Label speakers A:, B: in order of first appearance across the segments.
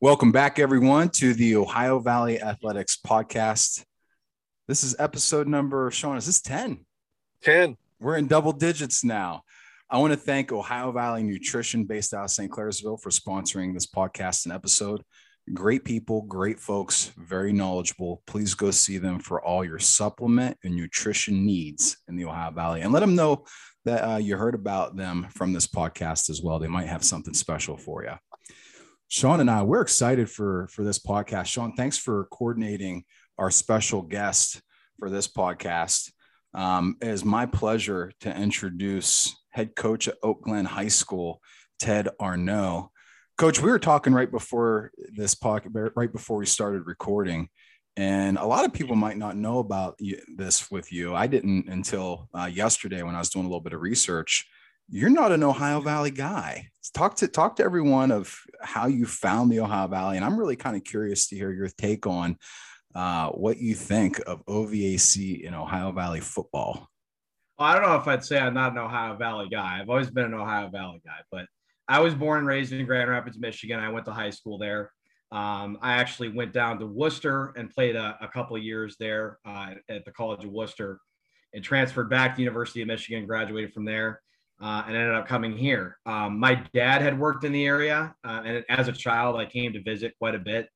A: Welcome back, everyone, to the Ohio Valley Athletics podcast. This is episode number, Sean, is this 10?
B: 10.
A: We're in double digits now. I want to thank Ohio Valley Nutrition based out of St. Clairsville for sponsoring this podcast and episode. Great people, great folks, very knowledgeable. Please go see them for all your supplement and nutrition needs in the Ohio Valley and let them know that uh, you heard about them from this podcast as well. They might have something special for you. Sean and I, we're excited for for this podcast. Sean, thanks for coordinating our special guest for this podcast. Um, it is my pleasure to introduce head coach at Oak Glen High School, Ted Arneault. Coach, we were talking right before this podcast, right before we started recording, and a lot of people might not know about this with you. I didn't until uh, yesterday when I was doing a little bit of research you're not an Ohio Valley guy. Talk to talk to everyone of how you found the Ohio Valley, and I'm really kind of curious to hear your take on uh, what you think of OVAC in Ohio Valley football.
C: Well, I don't know if I'd say I'm not an Ohio Valley guy. I've always been an Ohio Valley guy, but I was born and raised in Grand Rapids, Michigan. I went to high school there. Um, I actually went down to Wooster and played a, a couple years there uh, at the College of Wooster, and transferred back to University of Michigan. Graduated from there uh, and ended up coming here. Um, my dad had worked in the area, uh, and as a child, I came to visit quite a bit.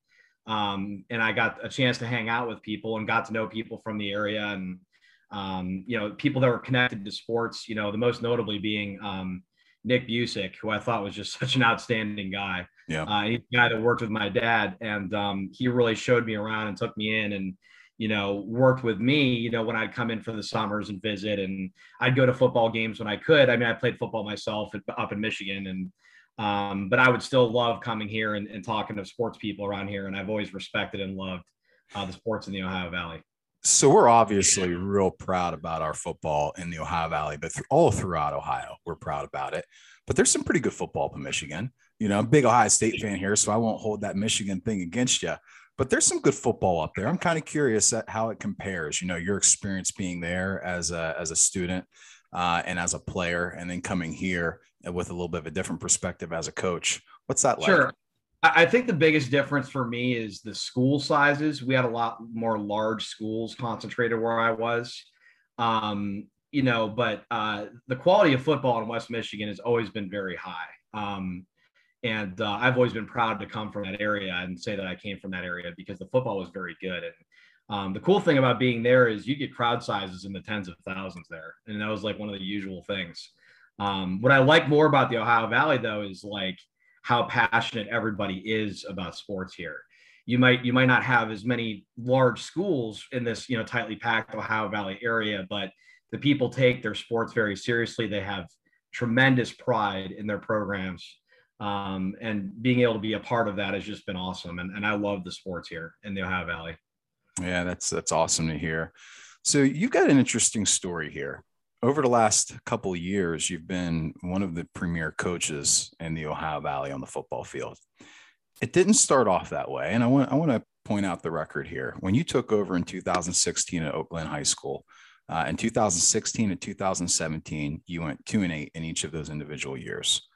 C: Um, and I got a chance to hang out with people and got to know people from the area and, um, you know, people that were connected to sports, you know, the most notably being um, Nick Busick, who I thought was just such an outstanding guy.
A: Yeah.
C: Uh, he's the guy that worked with my dad, and um, he really showed me around and took me in and you know, worked with me, you know, when I'd come in for the summers and visit and I'd go to football games when I could. I mean, I played football myself up in Michigan and, um, but I would still love coming here and, and, talking to sports people around here. And I've always respected and loved uh, the sports in the Ohio Valley.
A: So we're obviously real proud about our football in the Ohio Valley, but th- all throughout Ohio, we're proud about it. But there's some pretty good football up in Michigan. You know, I'm a big Ohio State fan here, so I won't hold that Michigan thing against you but there's some good football up there. I'm kind of curious at how it compares. You know, your experience being there as a as a student uh, and as a player, and then coming here with a little bit of a different perspective as a coach. What's that like?
C: Sure. I think the biggest difference for me is the school sizes. We had a lot more large schools concentrated where I was. Um, you know, but uh, the quality of football in West Michigan has always been very high. Um, and uh, I've always been proud to come from that area and say that I came from that area because the football was very good. And um, the cool thing about being there is you get crowd sizes in the tens of thousands there, and that was like one of the usual things. Um, what I like more about the Ohio Valley though is like how passionate everybody is about sports here. You might you might not have as many large schools in this you know tightly packed Ohio Valley area, but the people take their sports very seriously. They have tremendous pride in their programs um, and being able to be a part of that has just been awesome. And, and I love the sports here in the Ohio Valley.
A: Yeah, that's that's awesome to hear. So you've got an interesting story here. Over the last couple years, you've been one of the premier coaches in the Ohio Valley on the football field. It didn't start off that way, and I want I want to point out the record here. When you took over in 2016 at Oak Glen High School, uh, in 2016 and 2017, you went two and eight in each of those individual years.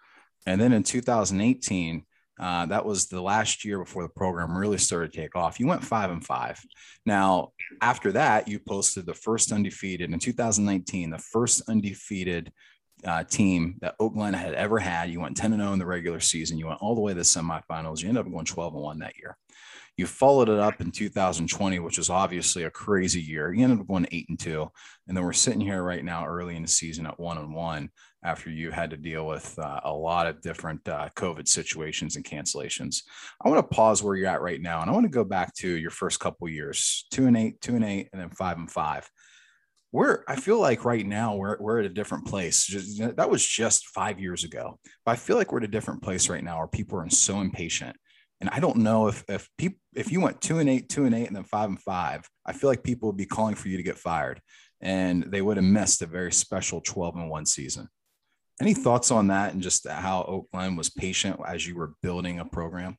A: And then in 2018, uh, that was the last year before the program really started to take off. You went five and five. Now, after that, you posted the first undefeated in 2019, the first undefeated uh, team that Oak Glen had ever had. You went 10 and 0 in the regular season. You went all the way to the semifinals. You ended up going 12 and 1 that year. You followed it up in 2020, which was obviously a crazy year. You ended up going eight and two, and then we're sitting here right now, early in the season, at one and one, after you had to deal with uh, a lot of different uh, COVID situations and cancellations. I want to pause where you're at right now, and I want to go back to your first couple years: two and eight, two and eight, and then five and five. We're, I feel like right now we're, we're at a different place. Just, that was just five years ago, but I feel like we're at a different place right now where people are so impatient and I don't know if if people if you went two and eight, two and eight, and then five and five, I feel like people would be calling for you to get fired, and they would have missed a very special twelve and one season. Any thoughts on that, and just how Oak Glen was patient as you were building a program?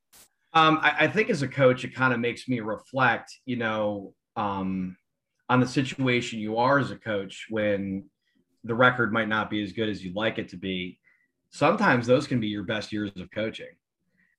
C: Um, I, I, think as a coach, it kind of makes me reflect, you know, um, on the situation you are as a coach when the record might not be as good as you'd like it to be. Sometimes those can be your best years of coaching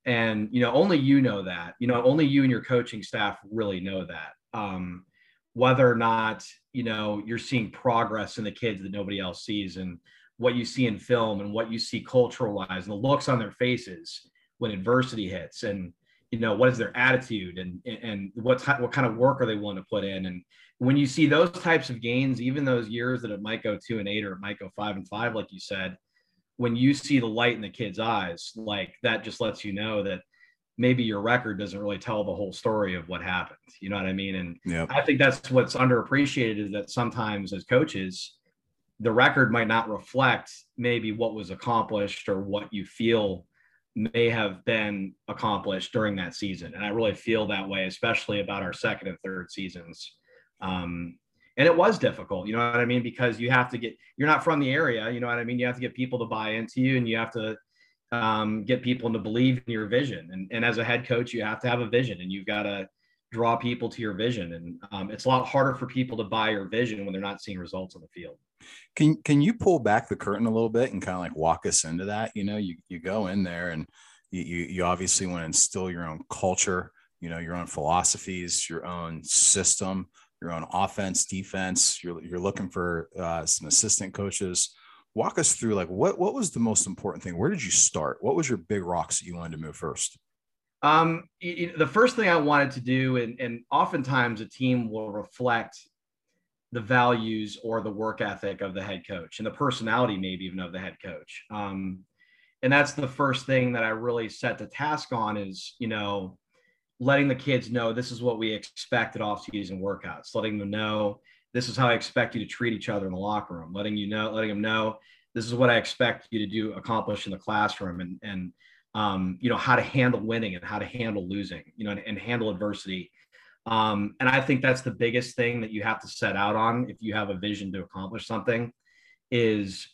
C: and you know only you know that you know only you and your coaching staff really know that um, whether or not you know you're seeing progress in the kids that nobody else sees and what you see in film and what you see cultural wise and the looks on their faces when adversity hits and you know what is their attitude and and what type, what kind of work are they willing to put in? And when you see those types of gains even those years that it might go two and eight or it might go five and five like you said when you see the light in the kid's eyes like that just lets you know that maybe your record doesn't really tell the whole story of what happened you know what i mean and yep. i think that's what's underappreciated is that sometimes as coaches the record might not reflect maybe what was accomplished or what you feel may have been accomplished during that season. And I really feel that way, especially about our second and third seasons. Um, and it was difficult, you know what I mean? Because you have to get, you're not from the area, you know what I mean? You have to get people to buy into you and you have to um, get people to believe in your vision. And, and as a head coach, you have to have a vision and you've got to draw people to your vision. And um, it's a lot harder for people to buy your vision when they're not seeing results on the field.
A: Can can you pull back the curtain a little bit and kind of like walk us into that? You know, you you go in there and you you obviously want to instill your own culture, you know, your own philosophies, your own system, your own offense, defense. You're you're looking for uh, some assistant coaches. Walk us through like what what was the most important thing? Where did you start? What was your big rocks that you wanted to move first?
C: Um, the first thing I wanted to do, and, and oftentimes a team will reflect the values or the work ethic of the head coach and the personality maybe even of the head coach um, and that's the first thing that i really set the task on is you know letting the kids know this is what we expect at off-season workouts letting them know this is how i expect you to treat each other in the locker room letting you know letting them know this is what i expect you to do accomplish in the classroom and and um, you know how to handle winning and how to handle losing you know and, and handle adversity um, and I think that's the biggest thing that you have to set out on if you have a vision to accomplish something is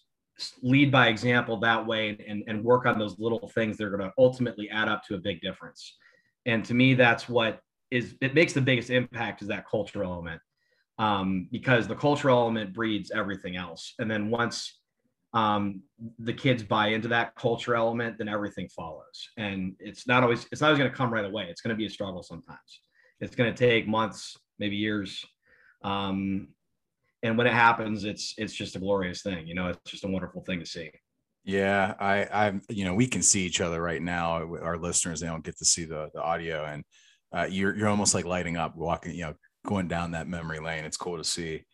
C: lead by example that way and, and work on those little things that are going to ultimately add up to a big difference. And to me, that's what is it makes the biggest impact is that cultural element um, because the cultural element breeds everything else. And then once um, the kids buy into that culture element, then everything follows. And it's not always it's not always going to come right away. It's going to be a struggle sometimes. It's going to take months, maybe years. Um, and when it happens, it's it's just a glorious thing. You know, it's just a wonderful thing to see.
A: Yeah, I, I, you know, we can see each other right now. Our listeners, they don't get to see the, the audio, and uh, you're you're almost like lighting up, walking, you know, going down that memory lane. It's cool to see.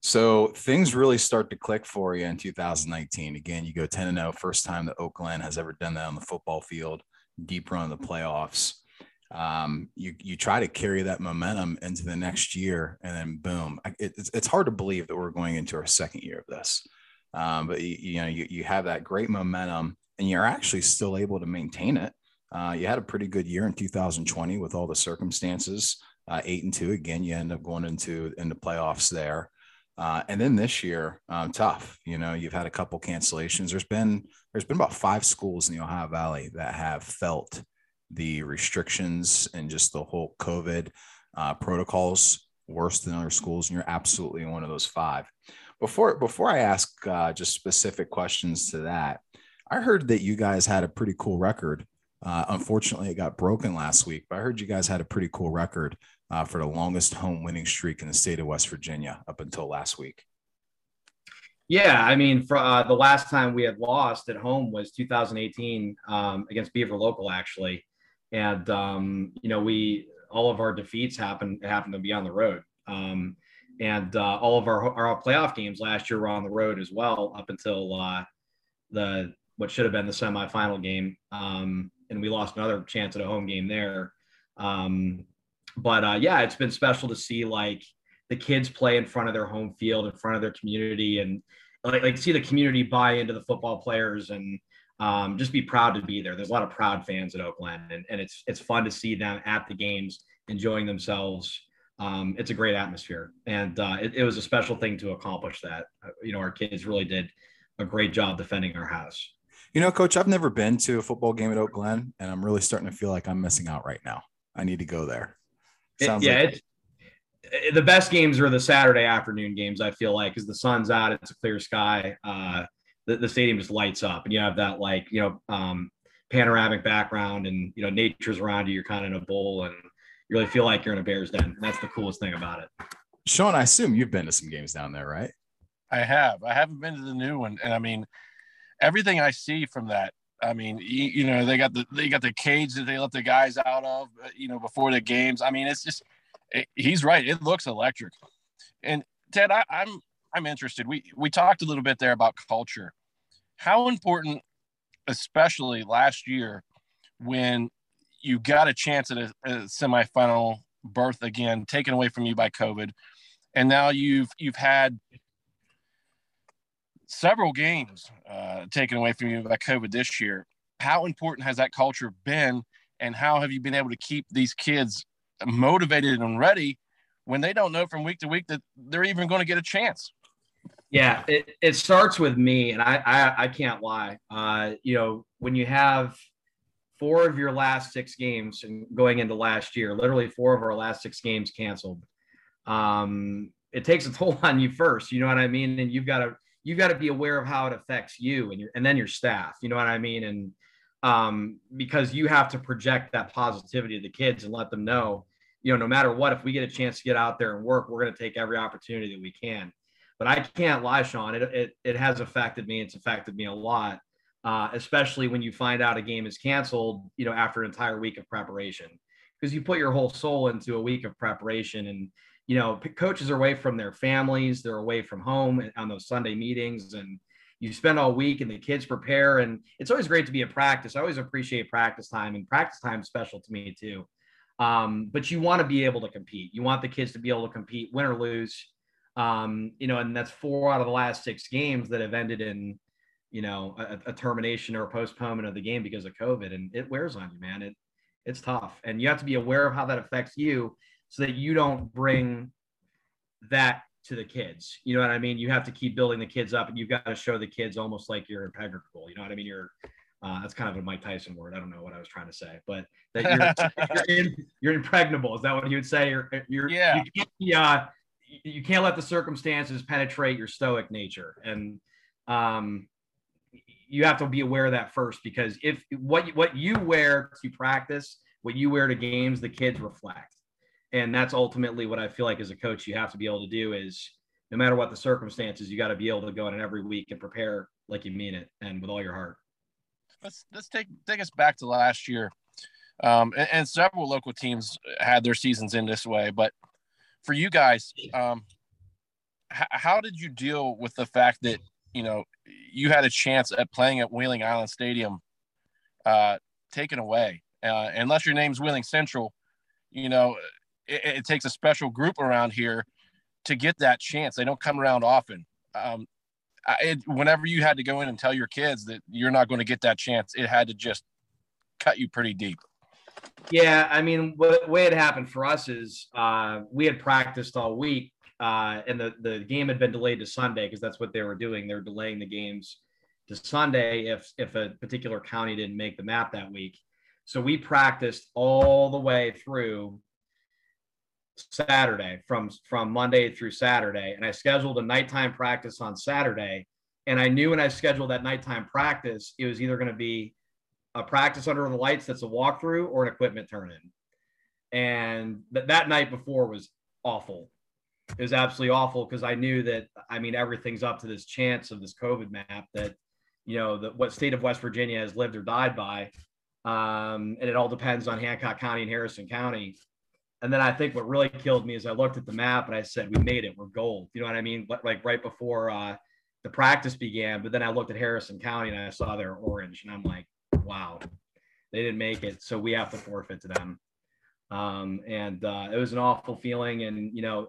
A: So things really start to click for you in 2019. Again, you go 10 and 0, first time that Oak Glen has ever done that on the football field, deep run of the playoffs um, you you try to carry that momentum into the next year, and then boom, it, it's, it's hard to believe that we're going into our second year of this. Um, but you, you know you, you have that great momentum, and you're actually still able to maintain it. Uh, you had a pretty good year in 2020 with all the circumstances. Uh, eight and two again, you end up going into into playoffs there. Uh, and then this year, um, tough. You know, you've had a couple cancellations. There's been there's been about five schools in the Ohio Valley that have felt the restrictions and just the whole COVID uh, protocols worse than other schools, and you're absolutely one of those five. Before before I ask uh, just specific questions to that, I heard that you guys had a pretty cool record. Uh, unfortunately, it got broken last week, but I heard you guys had a pretty cool record uh, for the longest home winning streak in the state of West Virginia up until last week.
C: Yeah, I mean, for uh, the last time we had lost at home was 2018 um, against Beaver Local, actually and um, you know we all of our defeats happen happen to be on the road. Um, and uh, all of our, our playoff games last year were on the road as well, up until uh, the what should have been the semifinal game, um, and we lost another chance at a home game there. Um, but uh, yeah, it's been special to see like the kids play in front of their home field, in front of their community, and like, like see the community buy into the football players and um, just be proud to be there. There's a lot of proud fans at Oak Glen, and, and it's it's fun to see them at the games enjoying themselves. Um, it's a great atmosphere, and uh, it, it, was a special thing to accomplish that. Uh, you know, our kids really did a great job defending our house.
A: You know, Coach, I've never been to a football game at Oak Glen, and I'm really starting to feel like I'm missing out right now. I need to go there.
C: Sounds it, yeah, like- it, the best games are the Saturday afternoon games. I feel like because the sun's out, it's a clear sky. Uh, the, the stadium just lights up and you have that like you know um, panoramic background and you know nature's around you. You're kind of in a bowl and you really feel like you're in a Bears den. And that's the coolest thing about it.
A: Sean, I assume you've been to some games down there, right?
B: I have. I haven't been to the new one, and I mean, everything I see from that. I mean, you, you know, they got the they got the cage that they let the guys out of, uh, you know, before the games. I mean, it's just it, he's right. It looks electric. And Ted, I, I'm I'm interested. We we talked a little bit there about culture. How important, especially last year, when you got a chance at a, a semifinal berth again, taken away from you by COVID, and now you've you've had several games uh, taken away from you by COVID this year. How important has that culture been, and how have you been able to keep these kids motivated and ready when they don't know from week to week that they're even going to get a chance?
C: Yeah, it, it starts with me, and I I, I can't lie. Uh, you know, when you have four of your last six games going into last year, literally four of our last six games canceled. Um, it takes a toll on you first, you know what I mean? And you've got to you've got to be aware of how it affects you and your and then your staff, you know what I mean? And um, because you have to project that positivity to the kids and let them know, you know, no matter what, if we get a chance to get out there and work, we're going to take every opportunity that we can. But I can't lie, Sean. It, it, it has affected me. It's affected me a lot, uh, especially when you find out a game is canceled, you know, after an entire week of preparation, because you put your whole soul into a week of preparation and you know, coaches are away from their families, they're away from home on those Sunday meetings, and you spend all week and the kids prepare. And it's always great to be at practice. I always appreciate practice time, and practice time is special to me too. Um, but you want to be able to compete. You want the kids to be able to compete, win or lose. Um, you know, and that's four out of the last six games that have ended in, you know, a, a termination or a postponement of the game because of COVID, and it wears on you, man. It it's tough, and you have to be aware of how that affects you so that you don't bring that to the kids. You know what I mean? You have to keep building the kids up and you've got to show the kids almost like you're impenetrable. You know what I mean? You're, uh, that's kind of a Mike Tyson word. I don't know what I was trying to say, but that you're, you're, in, you're, impregnable. Is that what you would say? You're, you're,
B: yeah.
C: You can't, uh, you can't let the circumstances penetrate your stoic nature. And, um, you have to be aware of that first because if what what you wear to practice, what you wear to games, the kids reflect and that's ultimately what I feel like as a coach you have to be able to do is no matter what the circumstances, you got to be able to go in every week and prepare like you mean it and with all your heart.
B: Let's let's take take us back to last year, um, and, and, several local teams had their seasons in this way. But for you guys, um, h- how did you deal with the fact that you know you had a chance at playing at Wheeling Island Stadium uh, taken away? Uh, unless your name's Wheeling Central, you know it, it, takes a special group around here to get that chance. They don't come around often. Um, I, it, whenever you had to go in and tell your kids that you're not going to get that chance, it had to just cut you pretty deep.
C: Yeah, I mean, the way it happened for us is uh, we had practiced all week, uh, and the the game had been delayed to Sunday because that's what they were doing. They were delaying the games to Sunday if if a particular county didn't make the map that week. So we practiced all the way through Saturday from from Monday through Saturday, and I scheduled a nighttime practice on Saturday. And I knew when I scheduled that nighttime practice, it was either going to be a practice under the lights that's a walkthrough or an equipment turn in. And th- that night before was awful. It was absolutely awful because I knew that I mean everything's up to this chance of this COVID map that you know that what state of West Virginia has lived or died by, um, and it all depends on Hancock County and Harrison County. And then I think what really killed me is I looked at the map and I said, we made it. We're gold. You know what I mean? Like right before uh, the practice began. But then I looked at Harrison County and I saw they're orange. And I'm like, wow, they didn't make it. So we have to forfeit to them. Um, and uh, it was an awful feeling. And, you know,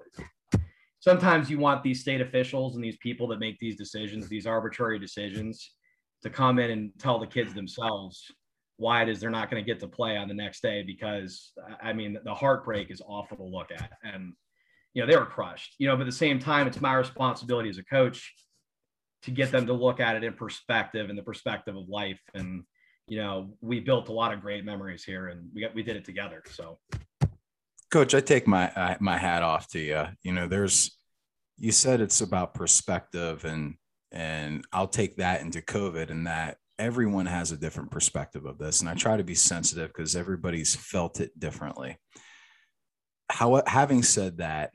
C: sometimes you want these state officials and these people that make these decisions, these arbitrary decisions, to come in and tell the kids themselves why it is they're not going to get to play on the next day because I mean the heartbreak is awful to look at. And you know they were crushed. You know but at the same time it's my responsibility as a coach to get them to look at it in perspective and the perspective of life. And you know we built a lot of great memories here and we got we did it together. So
A: coach I take my my hat off to you you know there's you said it's about perspective and and I'll take that into COVID and that everyone has a different perspective of this, and I try to be sensitive because everybody's felt it differently. How, having said that,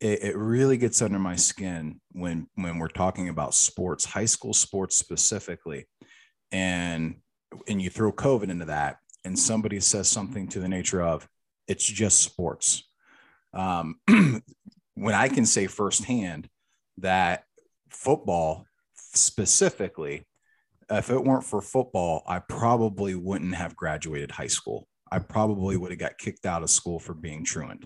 A: it, it really gets under my skin when when we're talking about sports, high school sports specifically, and and you throw COVID into that, and somebody says something to the nature of, "It's just sports." Um, when I can say firsthand that football specifically, if it weren't for football, I probably wouldn't have graduated high school. I probably would have got kicked out of school for being truant.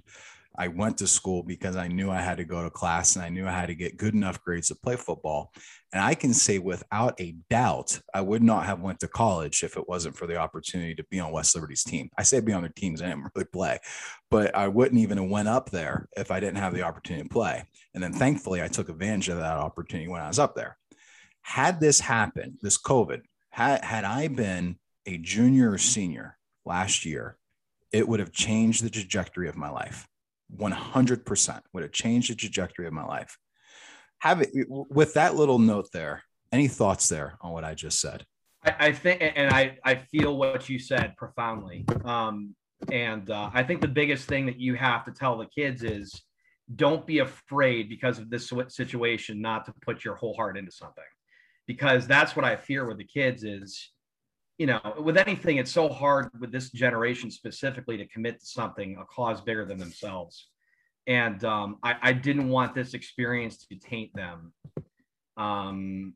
A: I went to school because I knew I had to go to class and I knew I had to get good enough grades to play football. And I can say without a doubt, I would not have went to college if it wasn't for the opportunity to be on West Liberty's team. I say be on their teams, I didn't really play, but I wouldn't even have went up there if I didn't have the opportunity to play. And then thankfully, I took advantage of that opportunity when I was up there. Had this happened, this COVID, had, had I been a junior or senior last year, it would have changed the trajectory of my life 100% would have changed the trajectory of my life. Have it with that little note there. Any thoughts there on what I just said?
C: I, I think, and I, I feel what you said profoundly. Um, and uh, I think the biggest thing that you have to tell the kids is don't be afraid because of this situation not to put your whole heart into something because that's what I fear with the kids is you know, with anything, it's so hard with this generation specifically to commit to something, a cause bigger than themselves. And um, I, I, didn't want this experience to taint them. Um,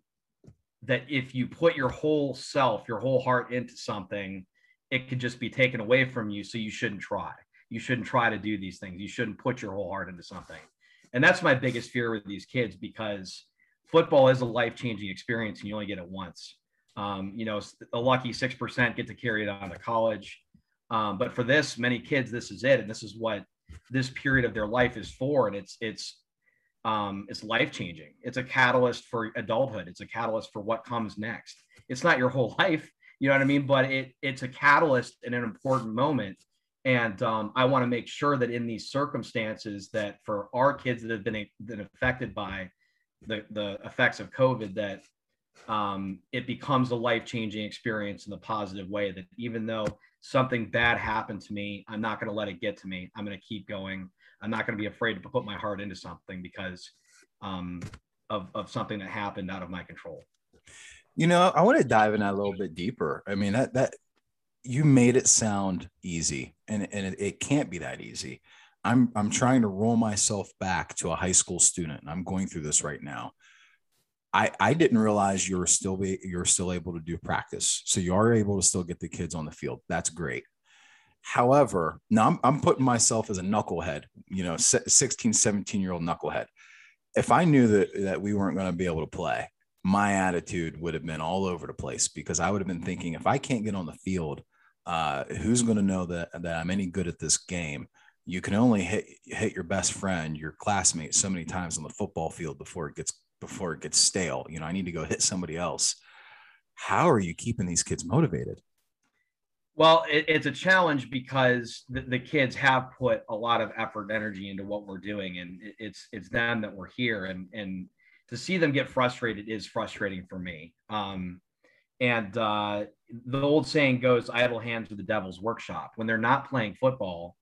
C: that if you put your whole self, your whole heart into something, it could just be taken away from you. So you shouldn't try. You shouldn't try to do these things. You shouldn't put your whole heart into something. And that's my biggest fear with these kids because football is a life changing experience and you only get it once. Um, you know, a lucky 6% get to carry it on to college. Um, but for this, many kids, this is it. And this is what this period of their life is for. And it's, it's, um, it's life changing. It's a catalyst for adulthood. It's a catalyst for what comes next. It's not your whole life, you know what I mean? But it, it's a catalyst in an important moment. And um, I want to make sure that in these circumstances that for our kids that have been, been affected by the, the effects of COVID, that um, it becomes a life changing experience in the positive way that even though something bad happened to me, I'm not going to let it get to me. I'm going to keep going. I'm not going to be afraid to put my heart into something because um, of, of something that happened out of my control.
A: You know, I want to dive in that a little bit deeper. I mean, that, that you made it sound easy and, and it, it can't be that easy. I'm, I'm trying to roll myself back to a high school student. I'm going through this right now. I, I didn't realize you were still be, you're still able to do practice. So you are able to still get the kids on the field. That's great. However, now I'm, I'm putting myself as a knucklehead, you know, 16, 17 year old knucklehead. If I knew that, that we weren't going to be able to play, my attitude would have been all over the place because I would have been thinking if I can't get on the field, uh, who's going to know that, that I'm any good at this game? You can only hit, hit your best friend, your classmate, so many times on the football field before it gets before it gets stale. You know, I need to go hit somebody else. How are you keeping these kids motivated?
C: Well, it, it's a challenge because the, the, kids have put a lot of effort and energy into what we're doing, and it, it's it's them that we're here, and and to see them get frustrated is frustrating for me. Um, and uh, the old saying goes, "Idle hands are the devil's workshop." When they're not playing football,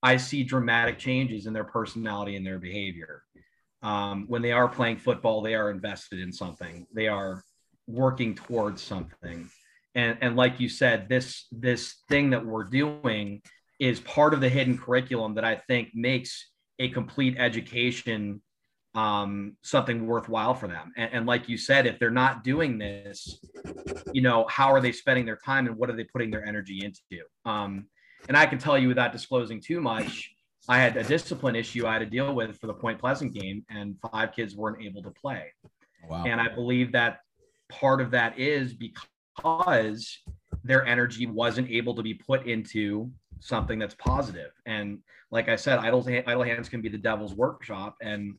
C: I see dramatic changes in their personality and their behavior um, when they are playing football, they are invested in something. They are working towards something. And, and like you said, this this thing that we're doing is part of the hidden curriculum that I think makes a complete education um, something worthwhile for them. And, and, like you said, if they're not doing this, you know, how are they spending their time and what are they putting their energy into? Um, and I can tell you without disclosing too much, I had a discipline issue I had to deal with for the Point Pleasant game, and five kids weren't able to play. Wow. And I believe that part of that is because their energy wasn't able to be put into something that's positive. And like I said, idle, idle hands can be the devil's workshop. And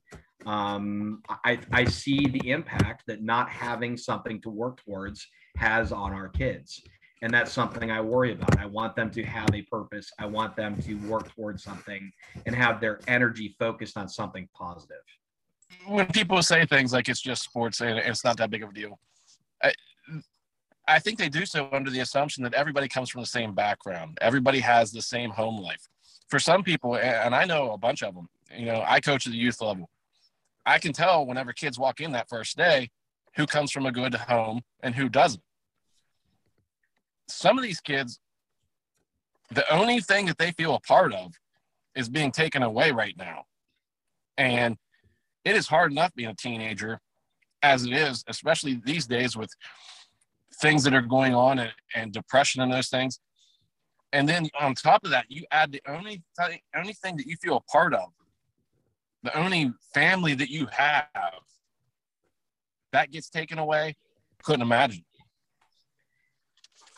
C: um, I, I see the impact that not having something to work towards has on our kids and that's something I worry about. I want them to have a purpose. I want them to work towards something and have their energy focused on something positive.
B: When people say things like it's just sports and it's not that big of a deal, I, I think they do so under the assumption that everybody comes from the same background. Everybody has the same home life. For some people, and I know a bunch of them, you know, I coach at the youth level. I can tell whenever kids walk in that first day who comes from a good home and who doesn't. Some of these kids, the only thing that they feel a part of is being taken away right now. And it is hard enough being a teenager as it is, especially these days with things that are going on and, and depression and those things. And then on top of that, you add the only th- only thing that you feel a part of, the only family that you have, that gets taken away. Couldn't imagine.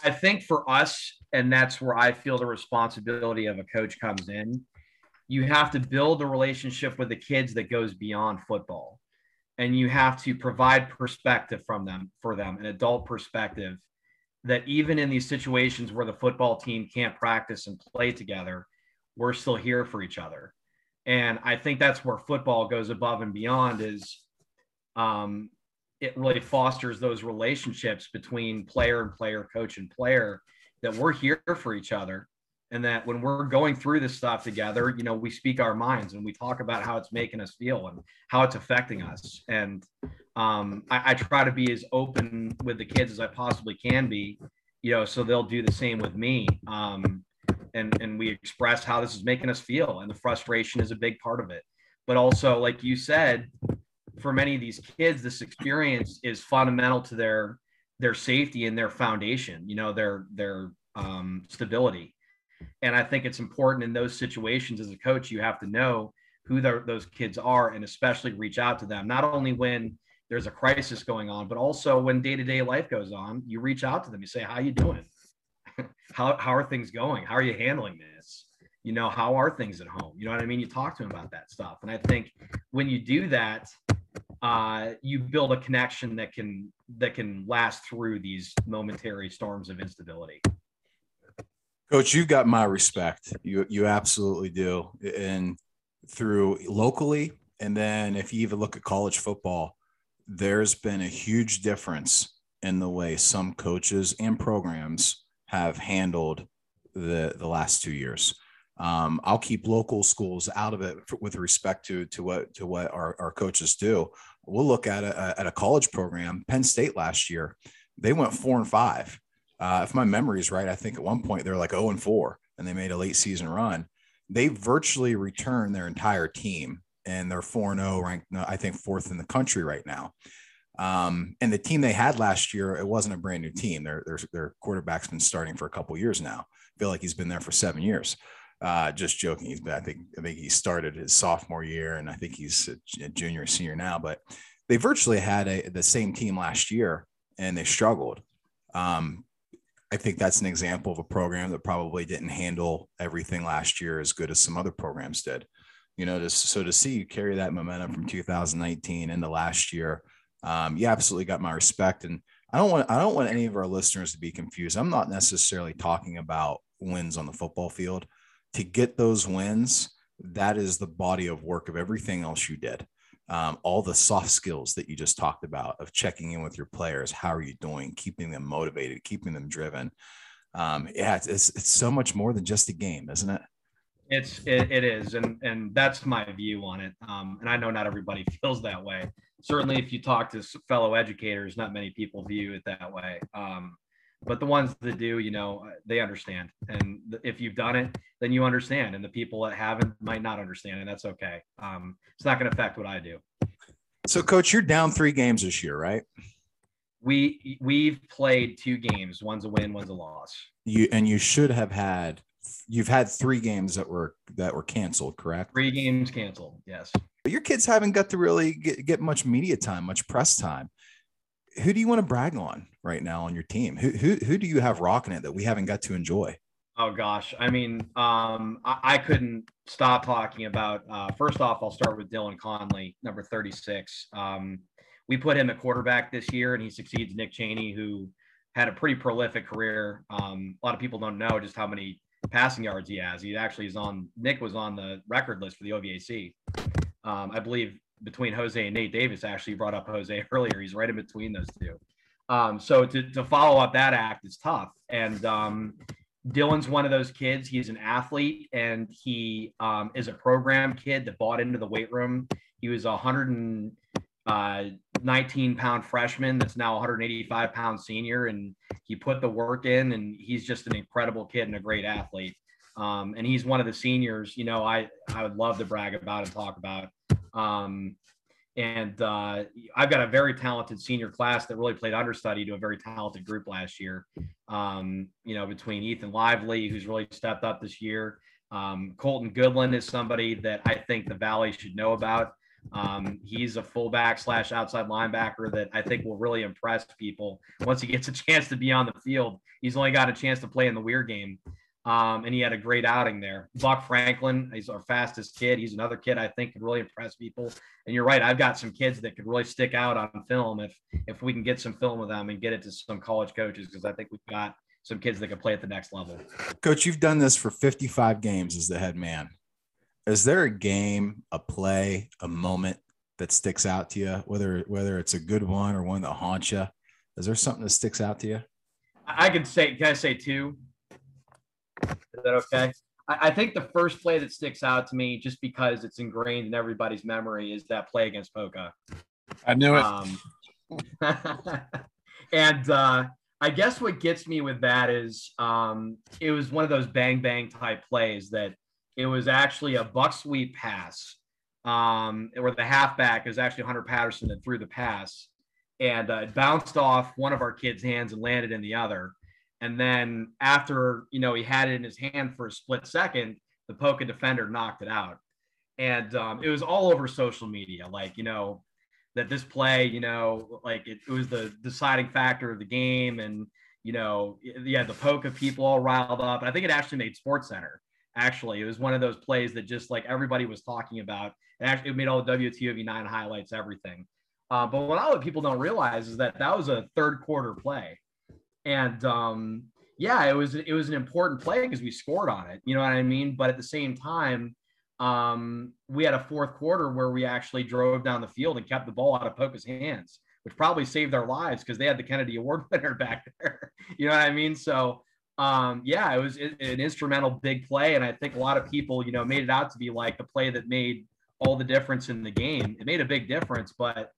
C: I think for us, and that's where I feel the responsibility of a coach comes in. You have to build a relationship with the kids that goes beyond football and you have to provide perspective from them for them an adult perspective that even in these situations where the football team can't practice and play together we're still here for each other and i think that's where football goes above and beyond is um, it really fosters those relationships between player and player coach and player that we're here for each other. And that when we're going through this stuff together you know we speak our minds and we talk about how it's making us feel and how it's affecting us. And um, I, I, try to be as open with the kids as i possibly can be you know so they'll do the same with me. Um, and and we express how this is making us feel and the frustration is a big part of it. But also like you said for many of these kids this experience is fundamental to their their safety and their foundation you know their their um, stability and I think it's important in those situations as a coach, you have to know who those kids are and especially reach out to them, not only when there's a crisis going on, but also when day-to-day life goes on, you reach out to them. You say, how you doing? how, how are things going? How are you handling this? You know, how are things at home? You know what I mean? You talk to them about that stuff. And I think when you do that, uh, you build a connection that can that can last through these momentary storms of instability.
A: Coach, you've got my respect. You you absolutely do. And through locally, and then if you even look at college football, there's been a huge difference in the way some coaches and programs have handled the the last two years. Um, I'll keep local schools out of it with respect to to what to what our, our coaches do. We'll look at a, at a college program. Penn State last year, they went four and five uh, if my memory is right, I think at one point they're like 0 and 4 and they made a late season run. They virtually returned their entire team and they're 4 and 0, ranked, I think, fourth in the country right now. Um, and the team they had last year, it wasn't a brand new team. Their, their, their quarterback's been starting for a couple years now. I feel like he's been there for seven years. Uh, just joking. He's been, I think, I think he started his sophomore year and I think he's a junior, senior now, but they virtually had a, the same team last year and they struggled. Um, I think that's an example of a program that probably didn't handle everything last year as good as some other programs did. You know, to, so to see you carry that momentum from 2019 into last year, um, you absolutely got my respect. And I don't want I don't want any of our listeners to be confused. I'm not necessarily talking about wins on the football field. To get those wins, that is the body of work of everything else you did um, all the soft skills that you just talked about of checking in with your players. How are you doing? Keeping them motivated, keeping them driven. Um, yeah, it's, it's, it's so much more than just a game, isn't it?
C: It's it, it is, and and that's my view on it. Um, and I know not everybody feels that way. Certainly, if you talk to fellow educators, not many people view it that way. Um, but the ones that do you know they understand. And if you've done it then you understand. And the people that haven't might not understand and that's okay. Um, it's not going to affect what i do.
A: So coach you're down three games this year right?
C: We we've played two games one's a win one's a loss.
A: You and you should have had you've had three games that were that were canceled correct?
C: Three games canceled yes.
A: But your kids haven't got to really get, get much media time much press time who do you want to brag on right now on your team? Who who who do you have rocking it that we haven't got to enjoy?
C: Oh gosh, I mean, um, I, I, couldn't stop talking about. Uh, first off, I'll start with Dylan Conley, number thirty-six. Um, we put him at quarterback this year, and he succeeds Nick Cheney, who had a pretty prolific career. Um, a lot of people don't know just how many passing yards he has. He actually is on. Nick was on the record list for the OVAC. Um, I believe between Jose and Nate Davis actually brought up Jose earlier. He's right in between those two. Um, so to, to follow up that act is tough. And um, Dylan's one of those kids. He's an athlete and he um, is a program kid that bought into the weight room. He was a 119 pound freshman that's now 185 pound senior, and he put the work in. And he's just an incredible kid and a great athlete. Um, and he's one of the seniors. You know, I I would love to brag about and talk about. Um, and uh, I've got a very talented senior class that really played understudy to a very talented group last year. Um, you know, between Ethan Lively, who's really stepped up this year, um, Colton Goodland is somebody that I think the Valley should know about. Um, he's a fullback slash outside linebacker that I think will really impress people once he gets a chance to be on the field. He's only got a chance to play in the Weir game. Um, and he had a great outing there. Buck Franklin, he's our fastest kid. He's another kid I think could really impress people. And you're right, I've got some kids that could really stick out on film if if we can get some film of them and get it to some college coaches because I think we've got some kids that can play at the next level.
A: Coach, you've done this for 55 games as the head man. Is there a game, a play, a moment that sticks out to you, whether whether it's a good one or one that haunts you? Is there something that sticks out to you?
C: I could say, can I say two? Is that okay? I, I think the first play that sticks out to me, just because it's ingrained in everybody's memory, is that play against Poca.
B: I knew it. Um,
C: and uh, I guess what gets me with that is um, it was one of those bang bang type plays that it was actually a buck sweep pass um, where the halfback is actually Hunter Patterson that threw the pass and uh, it bounced off one of our kids' hands and landed in the other. And then after, you know, he had it in his hand for a split second, the Poca defender knocked it out. And um, it was all over social media, like, you know, that this play, you know, like it, it was the deciding factor of the game. And, you know, yeah, the Poca people all riled up. I think it actually made Sports Center. Actually, it was one of those plays that just like everybody was talking about. It actually it made all the WTOV nine highlights, everything. Uh, but what a lot of people don't realize is that that was a third quarter play and um, yeah, it was it was an important play because we scored on it. You know what I mean? But at the same time, um, we had a fourth quarter where we actually drove down the field and kept the ball out of Poca's hands, which probably saved their lives because they had the Kennedy Award winner back there. you know what I mean? So um, yeah, it was an instrumental big play, and I think a lot of people, you know, made it out to be like the play that made all the difference in the game. It made a big difference, but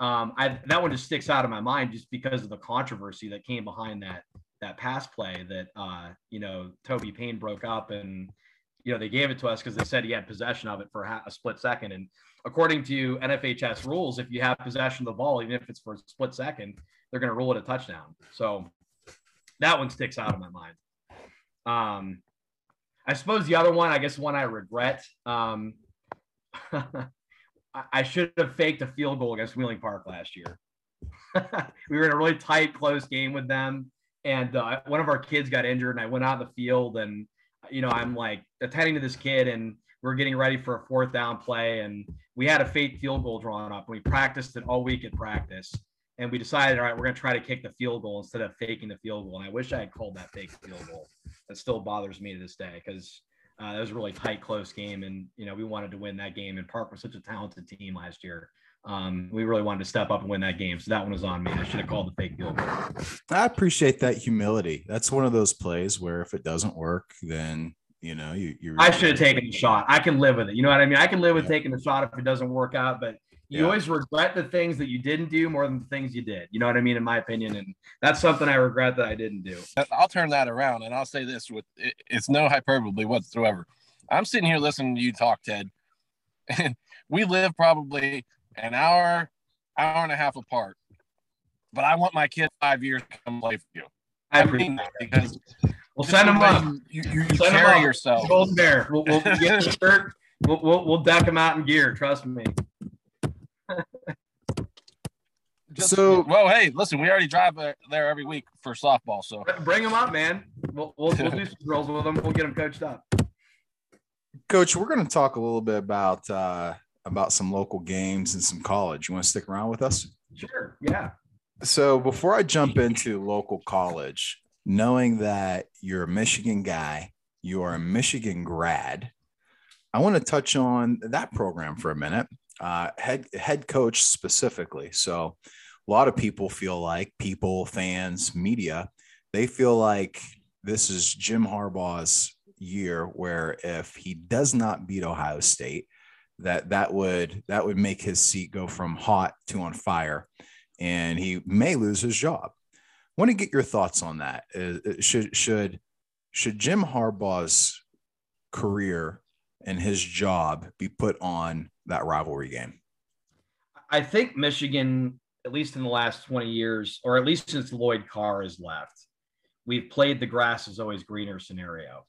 C: um, I that one just sticks out of my mind just because of the controversy that came behind that that pass play that uh, you know Toby Payne broke up and you know they gave it to us because they said he had possession of it for a, split second and according to NFHS rules, if you have possession of the ball, even if it's for a split second, they're going to rule it a touchdown. So that one sticks out of my mind. Um, I suppose the other one, I guess one I regret. Um, I should have faked a field goal against Wheeling Park last year. we were in a really tight, close game with them, and uh, one of our kids got injured, and I went out in the field, and you know, I'm like attending to this kid, and we're getting ready for a fourth down play, and we had a fake field goal drawn up, and we practiced it all week at practice, and we decided, all right, we're going to try to kick the field goal instead of faking the field goal, and I wish I had called that fake field goal. That still bothers me to this day because uh, that was a really tight, close game, and you know we wanted to win that game. And Park was such a talented team last year. Um, we really wanted to step up and win that game. So that one was on me. I should have called the fake field goal.
A: I appreciate that humility. That's one of those plays where if it doesn't work, then you know you. you
C: I should have taken the shot. I can live with it. You know what I mean? I can live with yeah. taking the shot if it doesn't work out, but you yeah. always regret the things that you didn't do more than the things you did. You know what I mean? In my opinion, and that's something I regret that I didn't do.
B: Uh, I'll turn that around, and I'll say this: with it's no hyperbole whatsoever. I'm sitting here listening to you talk, Ted, and we live probably an hour, hour and a half apart. But I want my kid five years to come play for you.
C: I, mean that because we'll send them up.
B: You, you, you carry yourself.
C: Golden Bear. We'll, we'll get the shirt. We'll, we'll, we'll deck them out in gear. Trust me.
B: Just, so, well, hey, listen, we already drive there every week for softball. So
C: bring them up, man. We'll, we'll, we'll do some drills with them. We'll get them coached up.
A: Coach, we're going to talk a little bit about uh, about some local games and some college. You want to stick around with us?
C: Sure. Yeah.
A: So before I jump into local college, knowing that you're a Michigan guy, you are a Michigan grad, I want to touch on that program for a minute, uh, head head coach specifically. So, a lot of people feel like people, fans, media, they feel like this is Jim Harbaugh's year where if he does not beat Ohio State, that that would that would make his seat go from hot to on fire and he may lose his job. I want to get your thoughts on that. Uh, uh, should should should Jim Harbaugh's career and his job be put on that rivalry game?
C: I think Michigan, at least in the last 20 years, or at least since Lloyd Carr has left, we've played the grass is always greener scenario.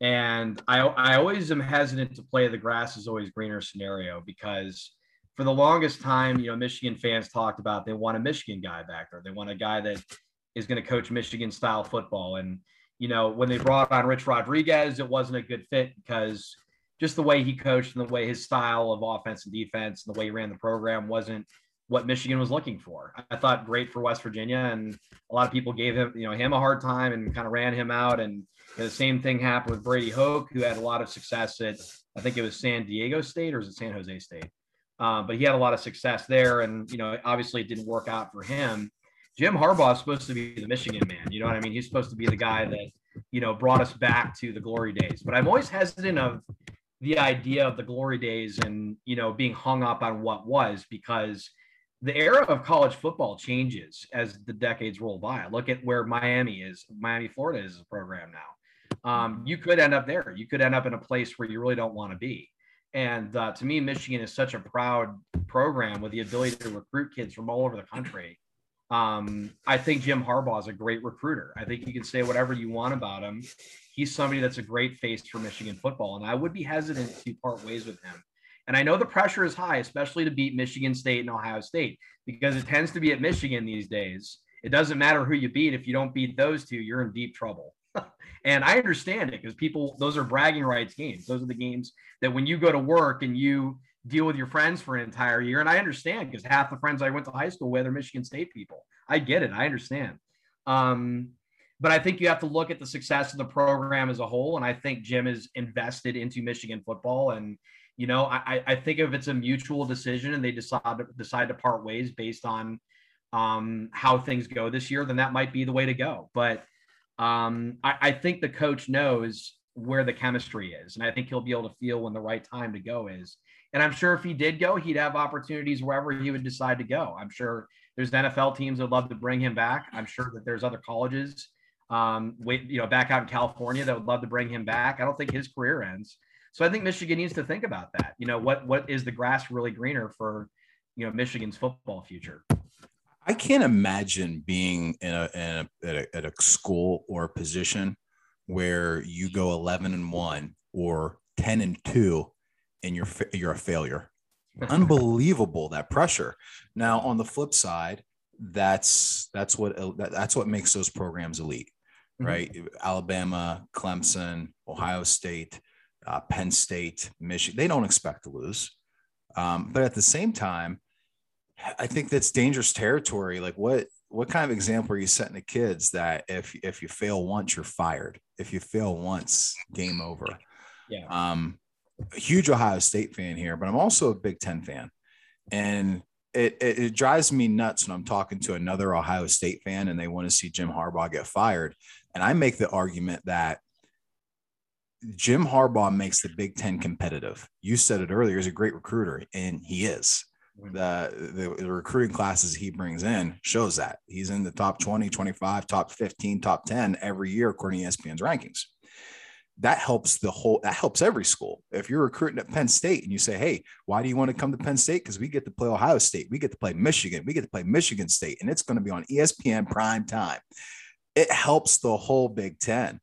C: And I, I always am hesitant to play the grass is always greener scenario because for the longest time, you know, Michigan fans talked about they want a Michigan guy back there. They want a guy that is going to coach Michigan style football. And, you know, when they brought on Rich Rodriguez, it wasn't a good fit because just the way he coached and the way his style of offense and defense and the way he ran the program wasn't what Michigan was looking for. I thought great for West Virginia, and a lot of people gave him, you know, him a hard time and kind of ran him out. And the same thing happened with Brady Hoke, who had a lot of success at, I think it was San Diego State or is it San Jose State? Uh, but he had a lot of success there, and you know, obviously it didn't work out for him. Jim Harbaugh is supposed to be the Michigan man. You know what I mean? He's supposed to be the guy that you know brought us back to the glory days. But I'm always hesitant of the idea of the glory days and you know being hung up on what was because the era of college football changes as the decades roll by. Look at where Miami is, Miami, Florida is a program now. Um, you could end up there. You could end up in a place where you really don't want to be. And uh, to me, Michigan is such a proud program with the ability to recruit kids from all over the country. Um, I think Jim Harbaugh is a great recruiter. I think you can say whatever you want about him. He's somebody that's a great face for Michigan football, and I would be hesitant to part ways with him. And I know the pressure is high, especially to beat Michigan State and Ohio State, because it tends to be at Michigan these days. It doesn't matter who you beat. If you don't beat those two, you're in deep trouble. and I understand it because people, those are bragging rights games. Those are the games that when you go to work and you deal with your friends for an entire year. And I understand because half the friends I went to high school with are Michigan State people. I get it. I understand. Um, but I think you have to look at the success of the program as a whole. And I think Jim is invested into Michigan football. And, you know, I, I think if it's a mutual decision and they decide to decide to part ways based on um, how things go this year, then that might be the way to go. But um, I, I think the coach knows where the chemistry is. And I think he'll be able to feel when the right time to go is. And I'm sure if he did go, he'd have opportunities wherever he would decide to go. I'm sure there's NFL teams that would love to bring him back. I'm sure that there's other colleges, um, wait, you know, back out in California that would love to bring him back. I don't think his career ends. So I think Michigan needs to think about that. You know, what what is the grass really greener for, you know, Michigan's football future?
A: I can't imagine being in a, in a, at a, at a school or a position where you go 11 and 1 or 10 and 2 and you're you're a failure unbelievable that pressure now on the flip side that's that's what that's what makes those programs elite mm-hmm. right mm-hmm. alabama clemson ohio state uh, penn state michigan they don't expect to lose. Um, but at the same time i think that's dangerous territory. Like what what kind of example are you setting to kids that if if you fail once you're fired? If you fail once game over. Yeah. Um a huge ohio state fan here but i'm also a big 10 fan. And it, it, it drives me nuts when i'm talking to another ohio state fan and they want to see jim harbaugh get fired. And i make the argument that jim harbaugh makes the big 10 competitive. You said it earlier he's a great recruiter and he is. Mm-hmm. The, the, the recruiting classes he brings in shows that. He's in the top 20 25 top 15 top 10 every year according to espn's rankings. That helps the whole that helps every school. If you're recruiting at penn state and you say hey why do you want to come to penn state? Because we get to play ohio state we get to play michigan we get to play michigan state and it's going to be on espn prime time. It helps the whole big ten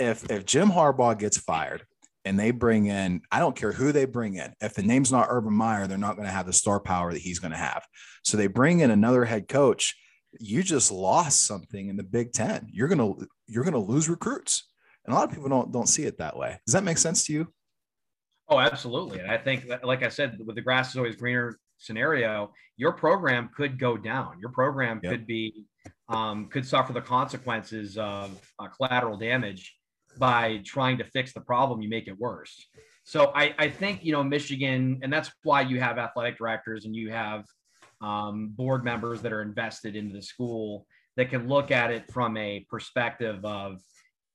A: if if jim harbaugh gets fired and they bring in, I don't care who they bring in. If the name's not Urban Meyer, they're not going to have the star power that he's going to have. So they bring in another head coach. You just lost something in the Big Ten. You're gonna you're gonna lose recruits, and a lot of people don't don't see it that way. Does that make sense to you?
C: Oh, absolutely. And I think, that, like I said, with the grass is always greener scenario, your program could go down. Your program yep. could be um, could suffer the consequences of uh, collateral damage by trying to fix the problem, you make it worse. So I, I think, you know, Michigan, and that's why you have athletic directors and you have um, board members that are invested into the school that can look at it from a perspective of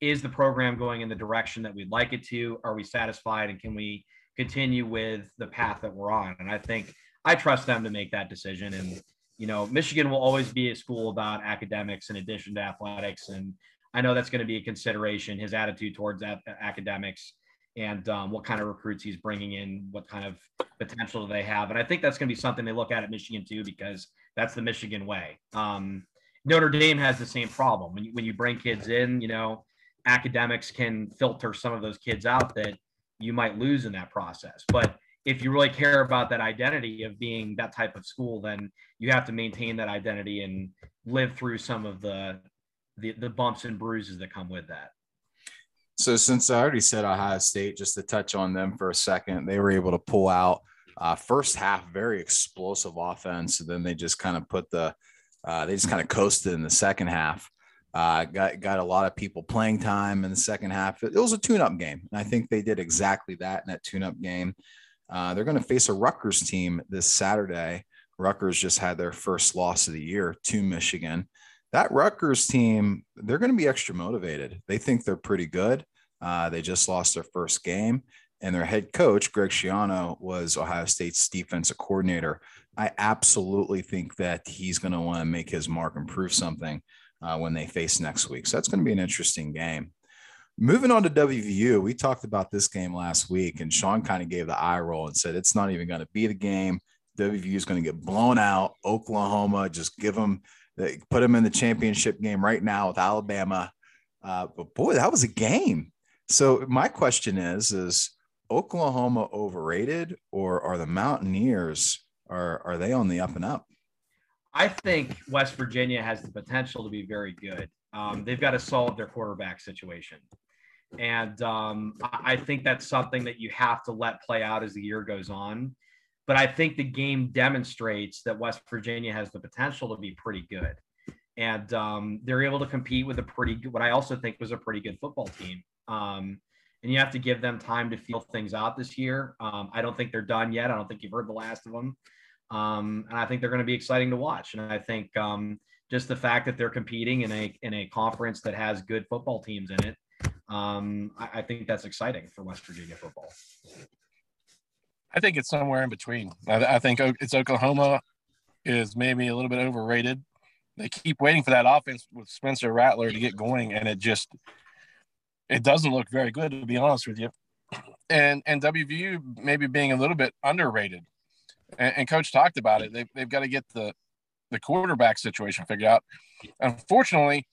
C: is the program going in the direction that we'd like it to? Are we satisfied? And can we continue with the path that we're on? And I think I trust them to make that decision. And, you know, Michigan will always be a school about academics in addition to athletics. And I know that's going to be a consideration, his attitude towards academics and um, what kind of recruits he's bringing in, what kind of potential do they have. And I think that's going to be something they look at at Michigan too, because that's the Michigan way. Um, Notre Dame has the same problem. When you, when you bring kids in, you know, academics can filter some of those kids out that you might lose in that process. But if you really care about that identity of being that type of school, then you have to maintain that identity and live through some of the the, the bumps and bruises that come with that.
A: So since I already said Ohio State, just to touch on them for a second, they were able to pull out uh, first half very explosive offense, and then they just kind of put the uh, they just kind of coasted in the second half. Uh, got got a lot of people playing time in the second half. It, was a tune-up game, and I think they did exactly that in that tune-up game. Uh, they're going to face a Rutgers team this Saturday. Rutgers just had their first loss of the year to Michigan. That Rutgers team, they're going to be extra motivated. They think they're pretty good. Uh, they just lost their first game, and their head coach, Greg Schiano, was Ohio State's defensive coordinator. I absolutely think that he's going to want to make his mark and prove something uh, when they face next week. So that's going to be an interesting game. Moving on to WVU, we talked about this game last week, and Sean kind of gave the eye roll and said it's not even going to be the game. WVU is going to get blown out. Oklahoma, just give them, put them in the championship game right now with Alabama. Uh, but boy, that was a game. So my question is: Is Oklahoma overrated, or are the Mountaineers are are they on the up and up?
C: I think West Virginia has the potential to be very good. Um, they've got to solve their quarterback situation. And um, I think that's something that you have to let play out as the year goes on. But I think the game demonstrates that West Virginia has the potential to be pretty good. And um, they're able to compete with a pretty good, what I also think was a pretty good football team. Um, and you have to give them time to feel things out this year. Um, I don't think they're done yet. I don't think you've heard the last of them. Um, and I think they're going to be exciting to watch. And I think um, just the fact that they're competing in a in a conference that has good football teams in it, um, I, I think that's exciting for West Virginia football.
B: I think it's somewhere in between. I, I think it's Oklahoma is maybe a little bit overrated. They keep waiting for that offense with Spencer Rattler to get going, and it just it doesn't look very good to be honest with you. And and WVU maybe being a little bit underrated and, and coach talked about it. They've, they've got to get the, the quarterback situation figured out. Unfortunately,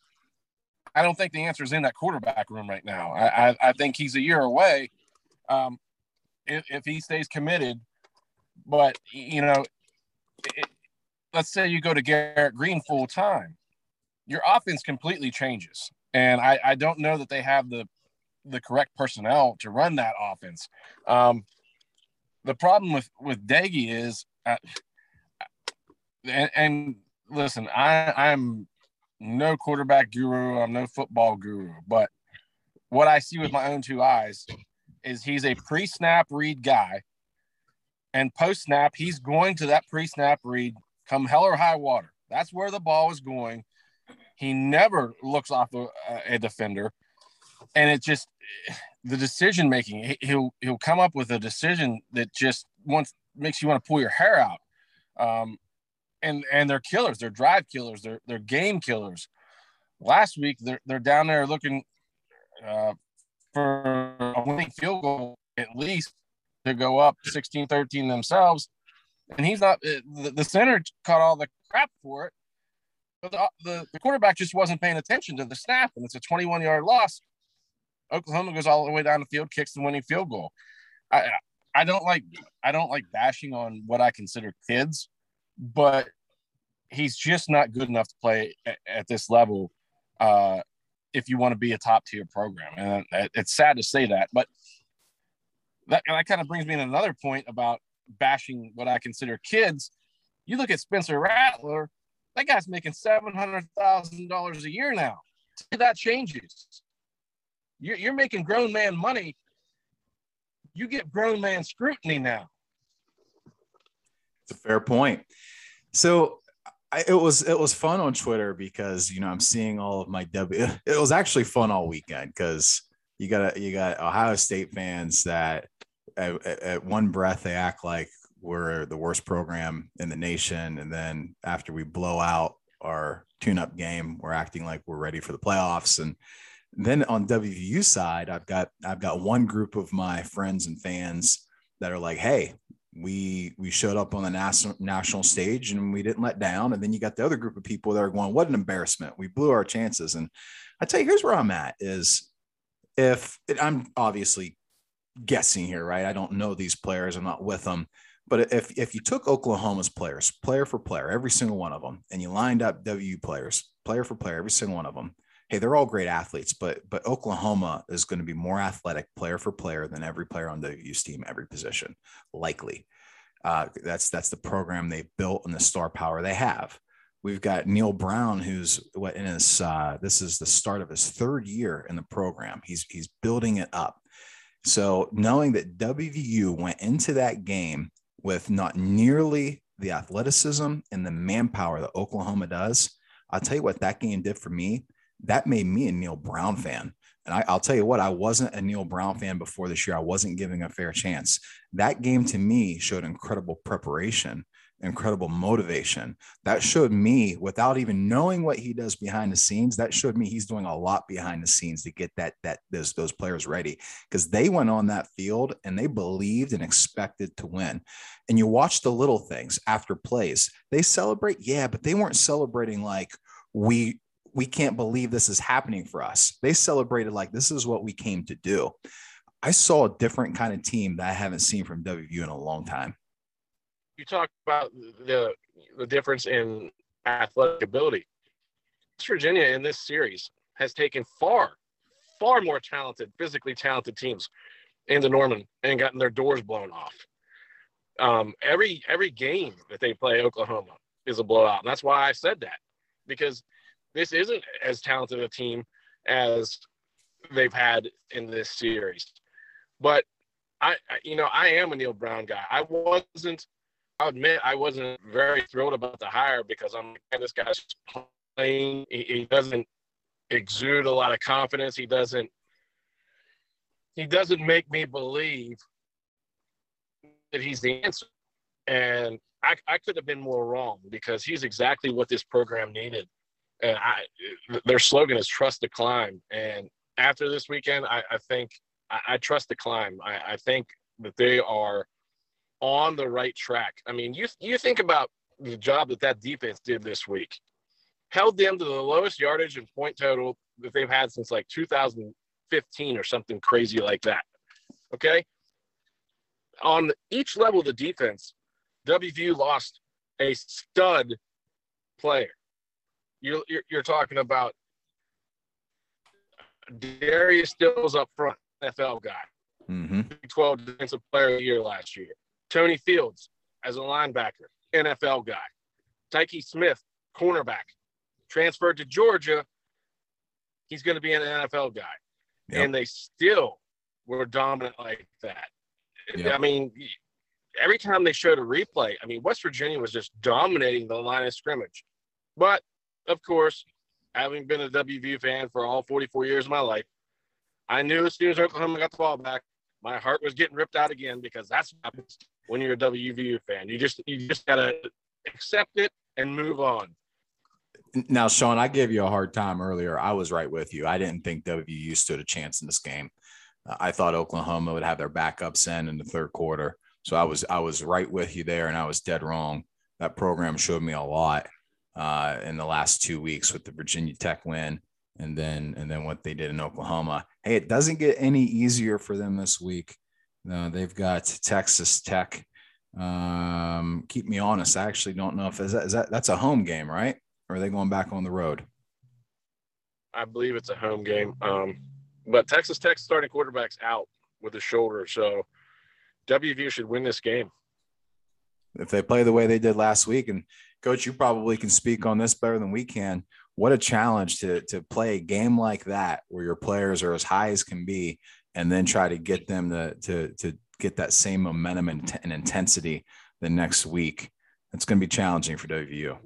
B: I don't think the answer is in that quarterback room right now. I, I, I think he's a year away um, if, if he stays committed. But, you know, it, let's say you go to Garrett Greene full time, your offense completely changes. And I, I don't know that they have the the correct personnel to run that offense. Um, the problem with with Doege is, uh, and, and, listen, I I'm no quarterback guru, I'm no football guru, but what I see with my own two eyes is he's a pre-snap read guy, and post-snap he's going to that pre-snap read come hell or high water. That's where the ball is going. He never looks off a, a defender, and it just the decision making. He'll he'll come up with a decision that just wants makes you want to pull your hair out. Um, and and they're killers. They're drive killers. They're they're game killers. Last week they're they're down there looking uh, for a winning field goal at least to go up 16-13 themselves. And he's not the, the center caught all the crap for it. But the, the, the quarterback just wasn't paying attention to the snap, and it's a 21 yard loss. Oklahoma goes all the way down the field, kicks the winning field goal. I I don't like I don't like bashing on what I consider kids, but he's just not good enough to play at, at this level uh, if you want to be a top tier program. And it's sad to say that, but that, that kind of brings me to another point about bashing what I consider kids. You look at Spencer Rattler, that guy's making seven hundred thousand dollars a year now. That changes. You're, you're making grown man money. You get grown man scrutiny now.
A: It's a fair point. So I, it was it was fun on Twitter because you know I'm seeing all of my W. It was actually fun all weekend because you got you got Ohio State fans that at, at, one breath they act like we're the worst program in the nation, and then after we blow out our tune-up game, we're acting like we're ready for the playoffs. And then on WVU side, I've got I've got one group of my friends and fans that are like, "Hey, we we showed up on the national national stage and we didn't let down." And then you got the other group of people that are going, "What an embarrassment! We blew our chances." And I tell you, here's where I'm at: is if I'm obviously guessing here, right? I don't know these players. I'm not with them. But if, if you took Oklahoma's players, player for player, every single one of them, and you lined up WU players, player for player, every single one of them, hey, they're all great athletes, but but Oklahoma is going to be more athletic player for player than every player on WU's team, every position, likely. Uh, that's that's the program they built and the star power they have. We've got Neal Brown, who's what in his uh, this is the start of his third year in the program. He's he's building it up. So knowing that WVU went into that game with not nearly the athleticism and the manpower that Oklahoma does, I'll tell you what that game did for me. That made me a Neal Brown fan. And I, will tell you what, I wasn't a Neal Brown fan before this year. I wasn't giving a fair chance. That game to me showed incredible preparation incredible motivation. That showed me, without even knowing what he does behind the scenes, that showed me he's doing a lot behind the scenes to get that that those those players ready because they went on that field and they believed and expected to win. And you watch the little things after plays. They celebrate, yeah, but they weren't celebrating like we we can't believe this is happening for us. They celebrated like this is what we came to do. I saw a different kind of team that I haven't seen from WVU in a long time
B: you talk about the the difference in athletic ability. West Virginia in this series has taken far, far more talented, physically talented teams into Norman and gotten their doors blown off. Um, every every game that they play Oklahoma is a blowout, and that's why I said that because this isn't as talented a team as they've had in this series. But I, you know, I am a Neal Brown guy. I wasn't I'll admit I wasn't very thrilled about the hire because I'm this guy's playing. He, he doesn't exude a lot of confidence. He doesn't. He doesn't make me believe that he's the answer. And I, I could have been more wrong because he's exactly what this program needed. And I, their slogan is "Trust the climb." And after this weekend, I, I think I, I, trust the climb. I, think that they are on the right track. I mean, you you think about the job that that defense did this week, held them to the lowest yardage and point total that they've had since like 2015 or something crazy like that. Okay. On each level of the defense, WVU lost a stud player. You're, you're, you're talking about Darius Stills up front, NFL guy, mm-hmm. 12 defensive player of the year last year. Tony Fields as a linebacker, NFL guy. Tykee Smith, cornerback, transferred to Georgia. He's going to be an NFL guy. Yep. And they still were dominant like that. Yep. I mean, every time they showed a replay, I mean, West Virginia was just dominating the line of scrimmage. But of course, having been a WVU fan for all 44 years of my life, I knew as soon as Oklahoma got the ball back, my heart was getting ripped out again because that's what happens when you're a WVU fan. You just you just gotta accept it and move on.
A: Now, Sean, I gave you a hard time earlier. I was right with you. I didn't think WVU stood a chance in this game. Uh, I thought Oklahoma would have their backups in in the third quarter. So I was I was right with you there, and I was dead wrong. That program showed me a lot uh, in the last two weeks with the Virginia Tech win, and then and then what they did in Oklahoma. Hey, it doesn't get any easier for them this week. Uh, they've got Texas Tech. Um, keep me honest. I actually don't know if is that, is that that's a home game, right? Or are they going back on the road?
B: I believe it's a home game. Um, but Texas Tech starting quarterback's out with a shoulder, so WVU should win this game.
A: If they play the way they did last week, and coach, you probably can speak on this better than we can. What a challenge to to play a game like that where your players are as high as can be and then try to get them to to to get that same momentum and, and intensity the next week. it's going to be challenging for WVU.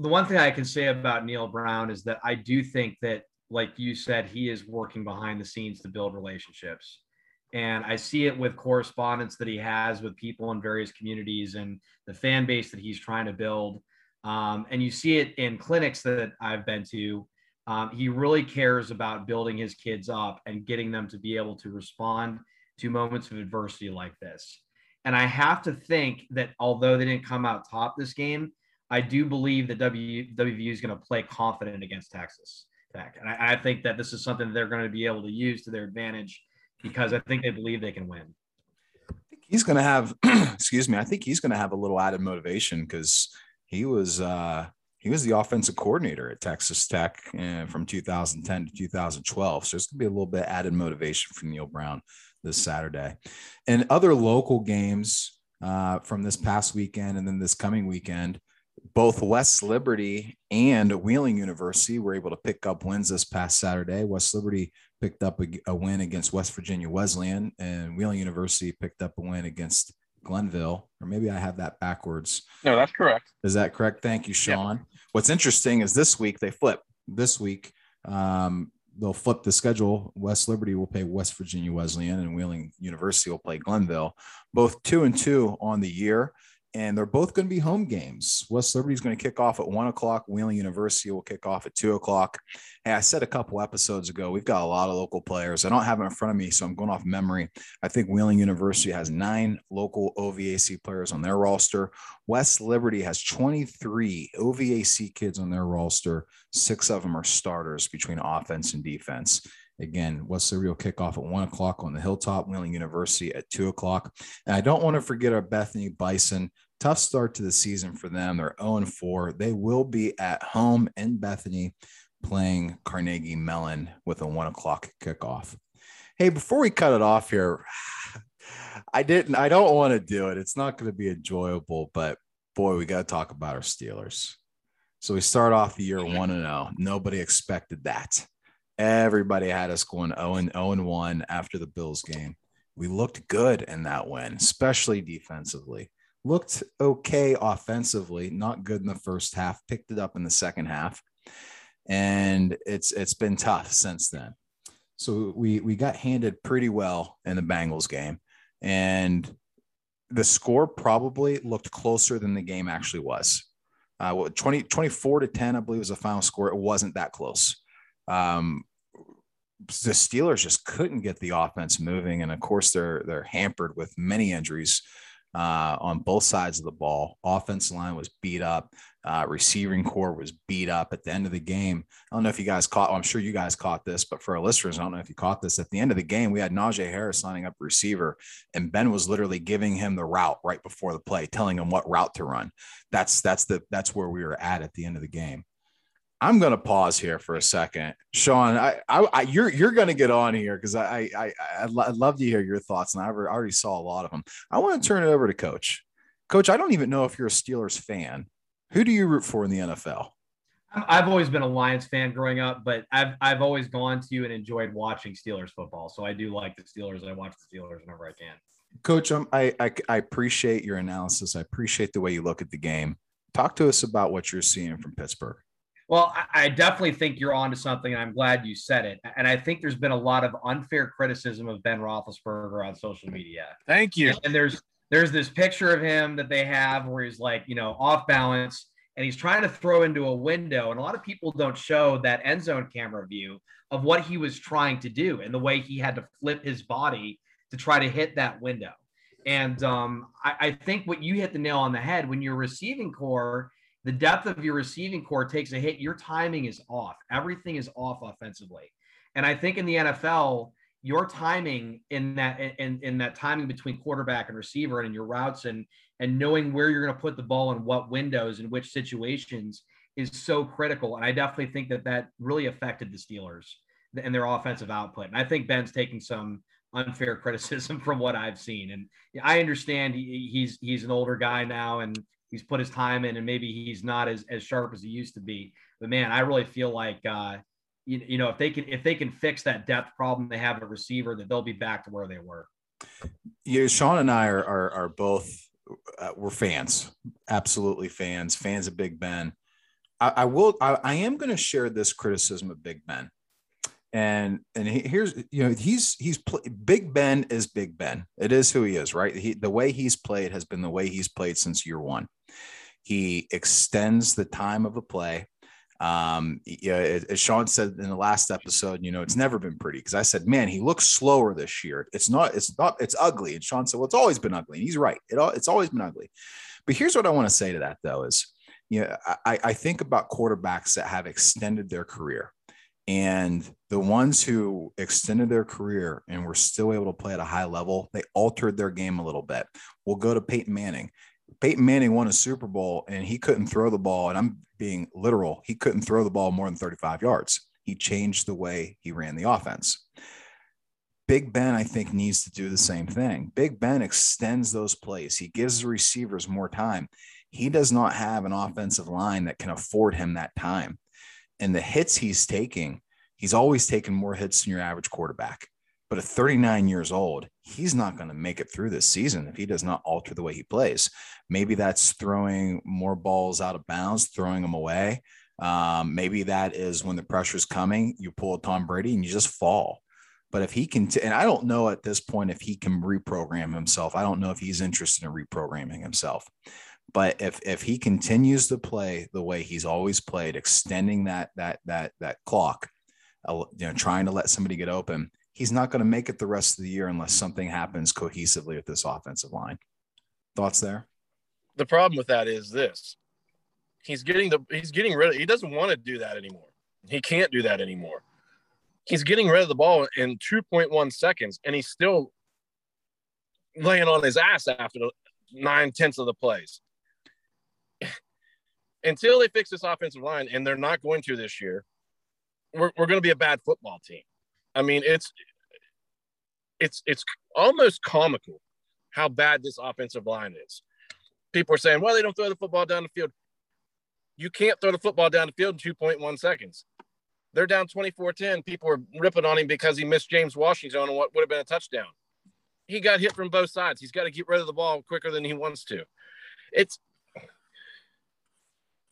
C: The one thing I can say about Neal Brown is that I do think that, like you said, he is working behind the scenes to build relationships. And I see it with correspondence that he has with people in various communities and the fan base that he's trying to build. Um, and you see it in clinics that I've been to. Um, he really cares about building his kids up and getting them to be able to respond to moments of adversity like this. And I have to think that although they didn't come out top this game, I do believe that WVU is going to play confident against Texas Tech. And I, I think that this is something they're going to be able to use to their advantage because I think they believe they can win.
A: I think he's going to have, excuse me, I think he's going to have a little added motivation because he was uh, he was the offensive coordinator at Texas Tech uh, from 2010 to 2012. So it's going to be a little bit added motivation for Neal Brown this Saturday. And other local games uh, from this past weekend and then this coming weekend, both West Liberty and Wheeling University were able to pick up wins this past Saturday. West Liberty picked up a, a win against West Virginia Wesleyan, and Wheeling University picked up a win against Glenville, or maybe I have that backwards.
B: No, that's correct.
A: Is that correct? Thank you, Sean. Yep. What's interesting is this week they flip. This week, um, they'll flip the schedule. West Liberty will play West Virginia Wesleyan, and Wheeling University will play Glenville. Both two and two on the year and they're both going to be home games. West Liberty is going to kick off at one o'clock. Wheeling University will kick off at two o'clock. Hey, I said a couple episodes ago, we've got a lot of local players. I don't have it in front of me, so I'm going off memory. I think Wheeling University has nine local OVAC players on their roster. West Liberty has 23 OVAC kids on their roster. Six of them are starters between offense and defense. Again, West Liberty will kick off at one o'clock on the Hilltop, Wheeling University at two o'clock. And I don't want to forget our Bethany Bison. Tough start to the season for them. They're 0 4. They will be at home in Bethany playing Carnegie Mellon with a one o'clock kickoff. Hey, before we cut it off here, I didn't, I don't want to do it. It's not going to be enjoyable, but boy, we got to talk about our Steelers. So we start off the year mm-hmm. 1 0. Nobody expected that. Everybody had us going 0 and 0 and 1 after the Bills game. We looked good in that win, especially defensively. Looked okay offensively, not good in the first half, picked it up in the second half. And it's it's been tough since then. So we we got handed pretty well in the Bengals game. And the score probably looked closer than the game actually was. Uh, well, 20, 24 to 10, I believe was the final score. It wasn't that close. Um, the Steelers just couldn't get the offense moving, and of course they're they're hampered with many injuries uh, on both sides of the ball. Offensive line was beat up. Uh, receiving core was beat up at the end of the game. I don't know if you guys caught. Well, I'm sure you guys caught this, but for our listeners, I don't know if you caught this. At the end of the game, we had Najee Harris lining up receiver, and Ben was literally giving him the route right before the play, telling him what route to run. That's that's the that's where we were at at the end of the game. I'm going to pause here for a second, Sean. I, I, I you're you're going to get on here because I, I I would love to hear your thoughts, and I already saw a lot of them. I want to turn it over to Coach. Coach, I don't even know if you're a Steelers fan. Who do you root for in the NFL?
C: I've always been a Lions fan growing up, but I've I've always gone to and enjoyed watching Steelers football. So I do like the Steelers. I watch the Steelers whenever I can.
A: Coach, um, I, I I appreciate your analysis. I appreciate the way you look at the game. Talk to us about what you're seeing from Pittsburgh.
C: Well, I definitely think you're onto something, and I'm glad you said it. And I think there's been a lot of unfair criticism of Ben Roethlisberger on social media.
B: Thank you.
C: And there's there's this picture of him that they have where he's like, you know, off balance, and he's trying to throw into a window. And a lot of people don't show that end zone camera view of what he was trying to do and the way he had to flip his body to try to hit that window. And um, I, I think what you hit the nail on the head when your receiving core the depth of your receiving core takes a hit. Your timing is off. Everything is off offensively. And I think in the NFL, your timing in that in, in that timing between quarterback and receiver and in your routes and and knowing where you're going to put the ball in what windows and which situations is so critical. And I definitely think that that really affected the Steelers and their offensive output. And I think Ben's taking some unfair criticism from what I've seen. And I understand he, he's he's an older guy now, and he's put his time in and maybe he's not as, as sharp as he used to be. But man, I really feel like uh, you, you know if they can if they can fix that depth problem they have at receiver, that they'll be back to where they were.
A: Yeah, Sean and I are are, are both uh, we're fans, absolutely fans, fans of Big Ben. I, I will. I, I am going to share this criticism of Big Ben, and and here's you know he's he's Big Ben is Big Ben. It is who he is, right? He, the way he's played has been the way he's played since year one. He extends the time of a play. Um, yeah, as Sean said in the last episode, you know, it's never been pretty because I said, man, he looks slower this year. It's not, it's not, it's ugly. And Sean said, well, it's always been ugly. And he's right. It, it's always been ugly. But here's what I want to say to that though is, you know, I, I think about quarterbacks that have extended their career and the ones who extended their career and were still able to play at a high level, they altered their game a little bit. We'll go to Peyton Manning. Peyton Manning won a Super Bowl and he couldn't throw the ball. And I'm being literal. He couldn't throw the ball more than 35 yards. He changed the way he ran the offense. Big Ben, I think, needs to do the same thing. Big Ben extends those plays. He gives the receivers more time. He does not have an offensive line that can afford him that time. And the hits he's taking, he's always taken more hits than your average quarterback. But at 39 years old, he's not going to make it through this season if he does not alter the way he plays. Maybe that's throwing more balls out of bounds, throwing them away. Um, maybe that is when the pressure is coming, you pull a Tom Brady and you just fall. But if he can, t- and I don't know at this point if he can reprogram himself. I don't know if he's interested in reprogramming himself. But if if he continues to play the way he's always played, extending that that that that clock, uh, you know, trying to let somebody get open, he's not going to make it the rest of the year unless something happens cohesively with this offensive line. Thoughts there?
B: The problem with that is this. He's getting the he's getting rid of he doesn't want to do that anymore. He can't do that anymore. He's getting rid of the ball in 2.1 seconds and he's still laying on his ass after the nine tenths of the plays. Until they fix this offensive line, and they're not going to this year, we're, we're going to be a bad football team. I mean, it's it's it's almost comical how bad this offensive line is. People are saying, well, they don't throw the football down the field. You can't throw the football down the field in 2.1 seconds. They're down 24 10. People are ripping on him because he missed James Washington on what would have been a touchdown. He got hit from both sides. He's got to get rid of the ball quicker than he wants to. It's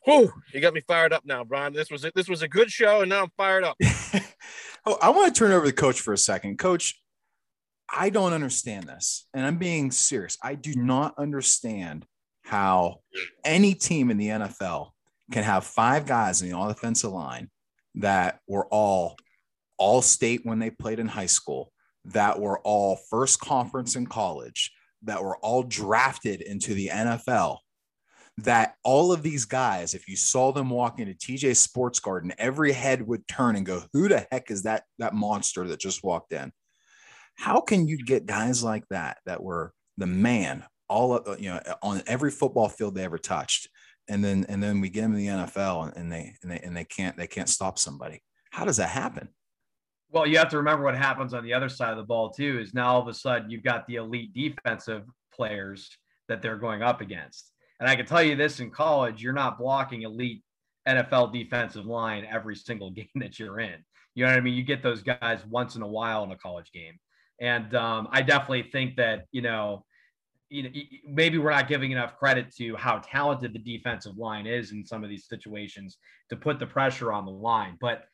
B: Whew, you got me fired up now, Brian. This was a, this was a good show, and now I'm fired up.
A: oh, I want to turn over to the coach for a second. Coach, I don't understand this, and I'm being serious. I do not understand how any team in the NFL can have five guys in the offensive line that were all all state when they played in high school, that were all first conference in college, that were all drafted into the NFL that all of these guys, if you saw them walk into TJ Sports Garden, every head would turn and go, "Who the heck is that that monster that just walked in?" How can you get guys like that that were the man all of, you know on every football field they ever touched, and then and then we get them in the NFL and they and they and they can't they can't stop somebody? How does that happen?
C: Well, you have to remember what happens on the other side of the ball too. Is now all of a sudden you've got the elite defensive players that they're going up against and I can tell you this in college, you're not blocking elite NFL defensive line every single game that you're in. You know what I mean? You get those guys once in a while in a college game. And um, I definitely think that, you know, you know, maybe we're not giving enough credit to how talented the defensive line is in some of these situations to put the pressure on the line. But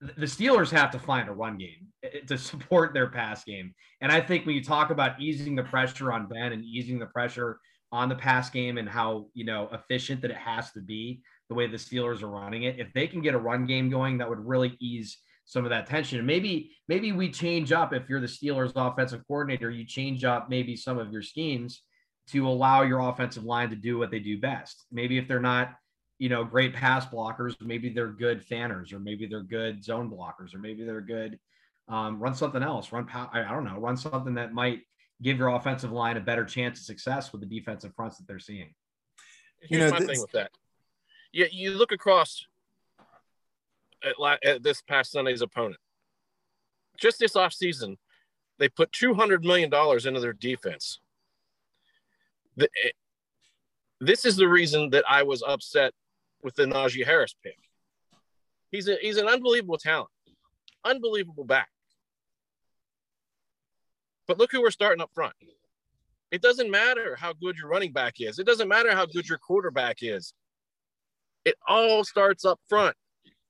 C: the Steelers have to find a run game to support their pass game. And I think when you talk about easing the pressure on Ben and easing the pressure on the pass game and how you know efficient that it has to be the way the Steelers are running it. If they can get a run game going, that would really ease some of that tension. And maybe maybe we change up if you're the Steelers offensive coordinator, you change up maybe some of your schemes to allow your offensive line to do what they do best. Maybe if they're not, you know, great pass blockers, maybe they're good fanners, or maybe they're good zone blockers, or maybe they're good um, run something else, run I don't know, run something that might give your offensive line a better chance of success with the defensive fronts that they're seeing.
B: Here's you know, my this... thing with that. Yeah, you look across at, at this past Sunday's opponent. Just this offseason, they put $200 million into their defense. The, eh, this is the reason that I was upset with the Najee Harris pick. He's, a, he's an unbelievable talent, unbelievable back. But look who we're starting up front. It doesn't matter how good your running back is. It doesn't matter how good your quarterback is. It all starts up front.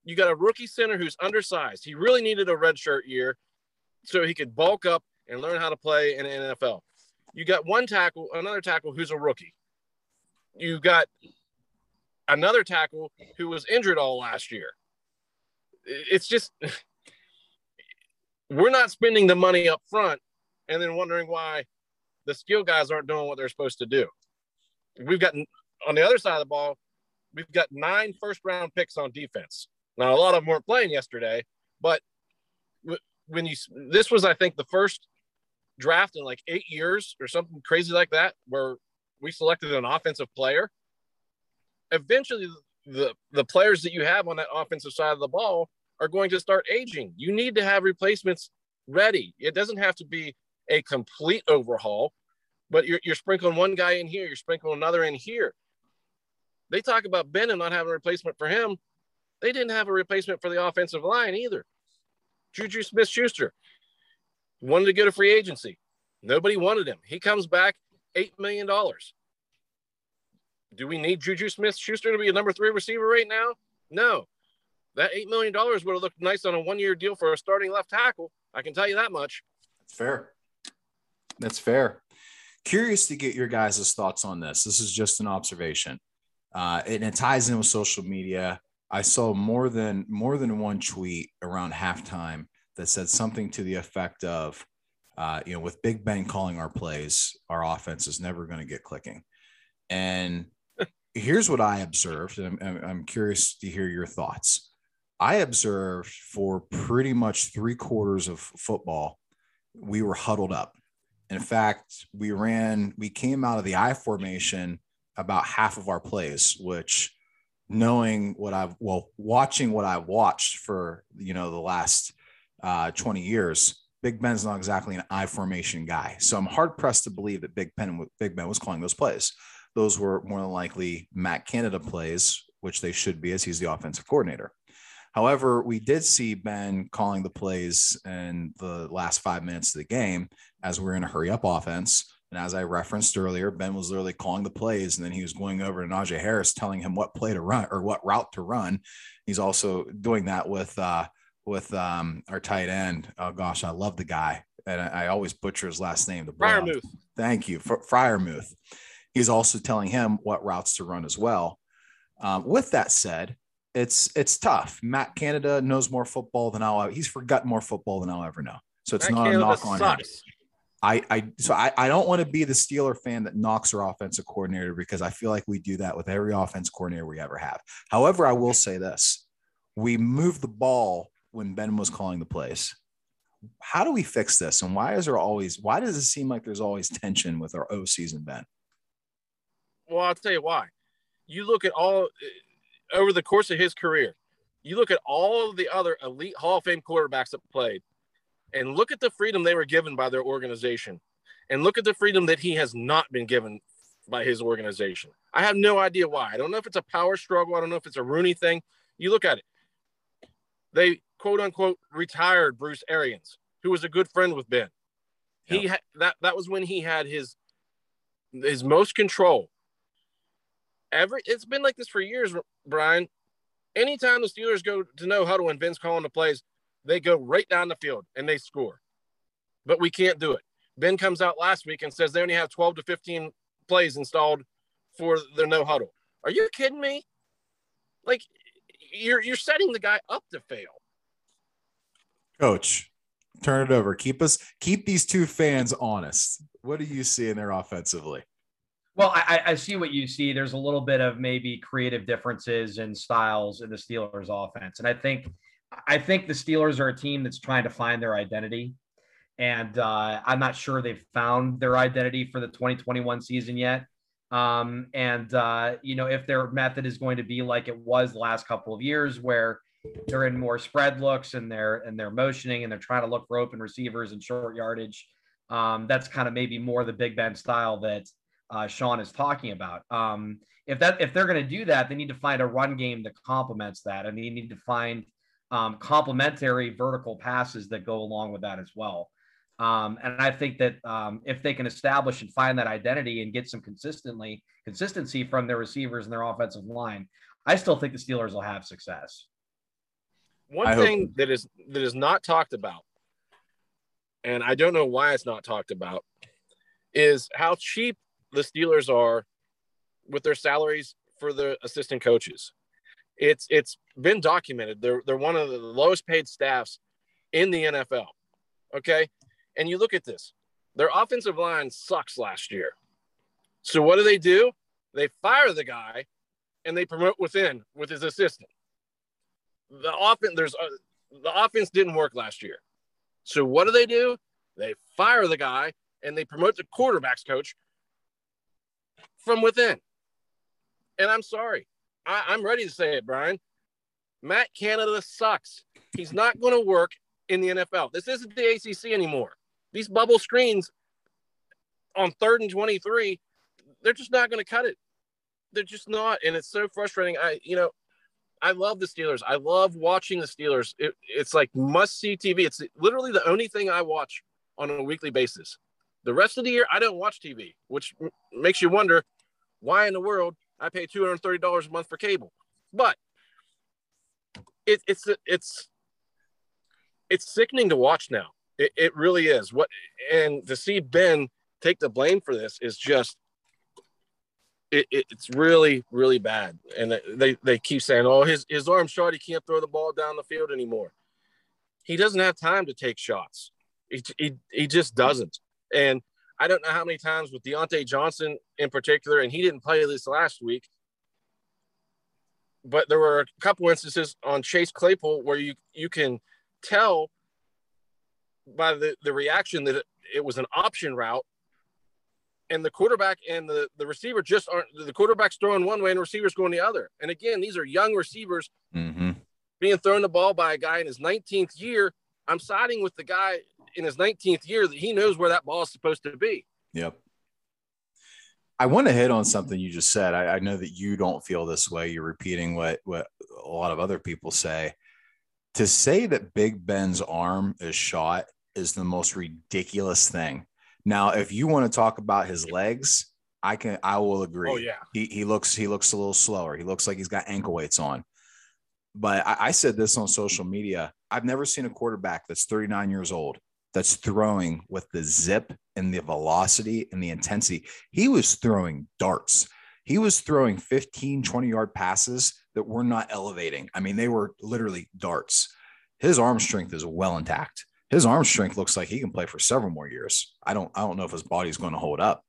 B: You got a rookie center who's undersized. He really needed a redshirt year so he could bulk up and learn how to play in the NFL. You got one tackle, another tackle who's a rookie. You got another tackle who was injured all last year. It's just we're not spending the money up front and then wondering why the skill guys aren't doing what they're supposed to do. We've got on the other side of the ball, we've got nine first round picks on defense. Now, a lot of them weren't playing yesterday, but when you this was, I think, the first draft in like eight years or something crazy like that, where we selected an offensive player. Eventually, the the players that you have on that offensive side of the ball are going to start aging. You need to have replacements ready. It doesn't have to be a complete overhaul, but you're, you're sprinkling one guy in here, you're sprinkling another in here. They talk about Ben and not having a replacement for him. They didn't have a replacement for the offensive line either. Juju Smith Schuster wanted to go to free agency. Nobody wanted him. He comes back $8 million. Do we need Juju Smith Schuster to be a number three receiver right now? No. That $8 million would have looked nice on a one year deal for a starting left tackle. I can tell you that much.
A: That's fair. That's fair. Curious to get your guys' thoughts on this. This is just an observation. Uh, and it ties in with social media. I saw more than more than one tweet around halftime that said something to the effect of, uh, you know, with Big Ben calling our plays, our offense is never going to get clicking. And here's what I observed, and I'm, I'm curious to hear your thoughts. I observed for pretty much three quarters of football, we were huddled up. In fact, we ran, we came out of the I formation about half of our plays, which knowing what I've, well, watching what I've watched for, you know, the last uh, 20 years, Big Ben's not exactly an I formation guy. So I'm hard pressed to believe that Big Ben, Big Ben was calling those plays. Those were more than likely Matt Canada plays, which they should be as he's the offensive coordinator. However, we did see Ben calling the plays in the last five minutes of the game as we're in a hurry up offense. And as I referenced earlier, Ben was literally calling the plays, and then he was going over to Najee Harris, telling him what play to run or what route to run. He's also doing that with uh, with um, our tight end. Oh gosh, I love the guy, and I, I always butcher his last name. The
B: Freiermuth.
A: Thank you, Fr- Freiermuth. He's also telling him what routes to run as well. Um, with that said, it's it's tough. Matt Canada knows more football than I'll. He's forgotten more football than I'll ever know. So it's Matt not Canada a knock on sucks. him. I, I so I, I don't want to be the Steeler fan that knocks our offensive coordinator because I feel like we do that with every offense coordinator we ever have. However, I will say this: we moved the ball when Ben was calling the plays. How do we fix this? And why is there always why does it seem like there's always tension with our OC and Ben?
B: Well, I'll tell you why. You look at all uh, over the course of his career, you look at all of the other elite Hall of Fame quarterbacks that played, and look at the freedom they were given by their organization, and look at the freedom that he has not been given by his organization. I have no idea why. I don't know if it's a power struggle. I don't know if it's a Rooney thing. You look at it. They quote unquote retired Bruce Arians, who was a good friend with Ben. He ha- that that was when he had his his most control. Every it's been like this for years, Brian. Anytime the Steelers go to no huddle and Vince calling the plays, they go right down the field and they score. But we can't do it. Ben comes out last week and says they only have 12 to 15 plays installed for their no huddle. Are you kidding me? Like you're you're setting the guy up to fail.
A: Coach, turn it over. Keep us keep these two fans honest. What do you see in there offensively?
C: Well, I, I, see what you see. There's a little bit of maybe creative differences in styles in the Steelers offense. And I think I think the Steelers are a team that's trying to find their identity. And uh, I'm not sure they've found their identity for the 2021 season yet. Um, and, uh, you know, if their method is going to be like it was the last couple of years, where they're in more spread looks and they're and they're motioning and they're trying to look for open receivers and short yardage. Um, that's kind of maybe more the Big Ben style that uh, Sean is talking about. Um, if that if they're going to do that, they need to find a run game that complements that, and they need to find um, complementary vertical passes that go along with that as well. Um, and I think that um, if they can establish and find that identity and get some consistently consistency from their receivers and their offensive line, I still think the Steelers will have success.
B: One I thing hope. that is that is not talked about, and I don't know why it's not talked about, is how cheap the Steelers are with their salaries for the assistant coaches. It's it's been documented. They're they're one of the lowest paid staffs in the NFL. Okay. And you look at this, their offensive line sucks last year. So what do they do? They fire the guy and they promote within with his assistant. The offense there's uh, the offense didn't work last year. So what do they do? They fire the guy and they promote the quarterbacks coach from within. And I'm sorry. I, I'm ready to say it, Brian. Matt Canada sucks. He's not going to work in the NFL. This isn't the ACC anymore. These bubble screens on third and 23, they're just not going to cut it. They're just not. And it's so frustrating. I, you know, I love the Steelers. I love watching the Steelers. It, it's like must see TV. It's literally the only thing I watch on a weekly basis. The rest of the year, I don't watch TV, which m- makes you wonder why in the world I pay $230 a month for cable. But it, it's it's it's sickening to watch now. It, it really is. What and to see Ben take the blame for this is just it, it, it's really really bad. And they they keep saying, "Oh, his his arm's short. He can't throw the ball down the field anymore." He doesn't have time to take shots. He he, he just doesn't. And I don't know how many times with Diontae Johnson in particular, and he didn't play this last week. But there were a couple instances on Chase Claypool where you you can tell by the, the reaction that it, it was an option route and the quarterback and the, the receiver just aren't the quarterback's throwing one way and the receiver's going the other. And again, these are young receivers mm-hmm. being thrown the ball by a guy in his 19th year. I'm siding with the guy in his 19th year that he knows where that ball is supposed to be.
A: Yep. I want to hit on something you just said. I, I know that you don't feel this way. You're repeating what what a lot of other people say to say that Big Ben's arm is shot is the most ridiculous thing. Now, if you want to talk about his legs, I can I will agree.
B: Oh yeah.
A: He he looks he looks a little slower. He looks like he's got ankle weights on. But I, I said this on social media. I've never seen a quarterback that's 39 years old that's throwing with the zip and the velocity and the intensity. He was throwing darts. He was throwing 15, 20 yard passes that were not elevating. I mean, they were literally darts. His arm strength is well intact. His arm strength looks like he can play for several more years. I don't I don't know if his body's going to hold up.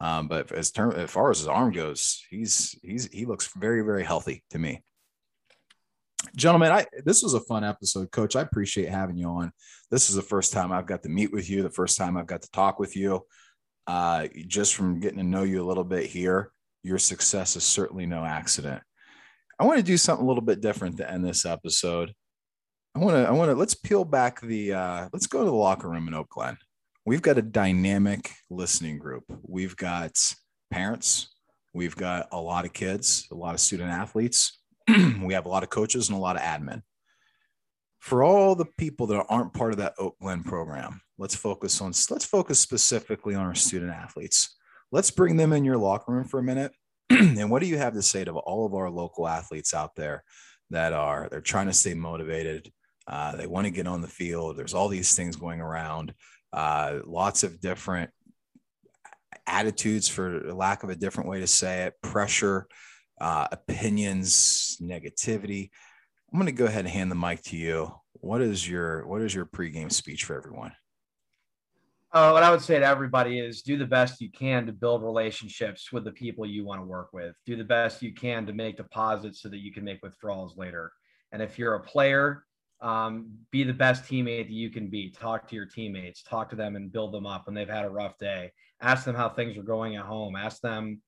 A: Um, but as term as far as his arm goes, he's he's he looks very very healthy to me. Gentlemen, I this was a fun episode, Coach. I appreciate having you on. This is the first time I've got to meet with you. The first time I've got to talk with you. Uh, just from getting to know you a little bit here, your success is certainly no accident. I want to do something a little bit different to end this episode. I want to, I want to, let's peel back the, uh, let's go to the locker room in Oak Glen. We've got a dynamic listening group. We've got parents. We've got a lot of kids, a lot of student athletes. we have a lot of coaches and a lot of admin. For all the people that aren't part of that Oak Glen program, let's focus on, let's focus specifically on our student athletes. Let's bring them in your locker room for a minute and what do you have to say to all of our local athletes out there that are they're trying to stay motivated uh, they want to get on the field there's all these things going around uh, lots of different attitudes for lack of a different way to say it pressure uh, opinions negativity i'm going to go ahead and hand the mic to you what is your what is your pregame speech for everyone
C: uh, what I would say to everybody is do the best you can to build relationships with the people you want to work with. Do the best you can to make deposits so that you can make withdrawals later. And if you're a player, um, be the best teammate that you can be. Talk to your teammates, talk to them and build them up when they've had a rough day. Ask them how things are going at home. Ask them,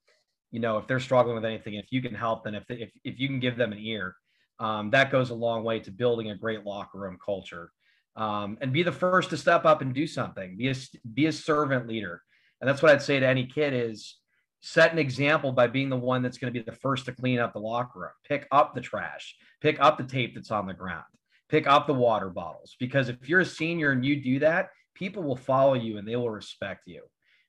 C: you know, if they're struggling with anything, if you can help them, if, if, if you can give them an ear, um, that goes a long way to building a great locker room culture. Um, and be the first to step up and do something. Be a be a servant leader, and that's what I'd say to any kid is set an example by being the one that's going to be the first to clean up the locker room, pick up the trash, pick up the tape that's on the ground, pick up the water bottles. Because if you're a senior and you do that, people will follow you and they will respect you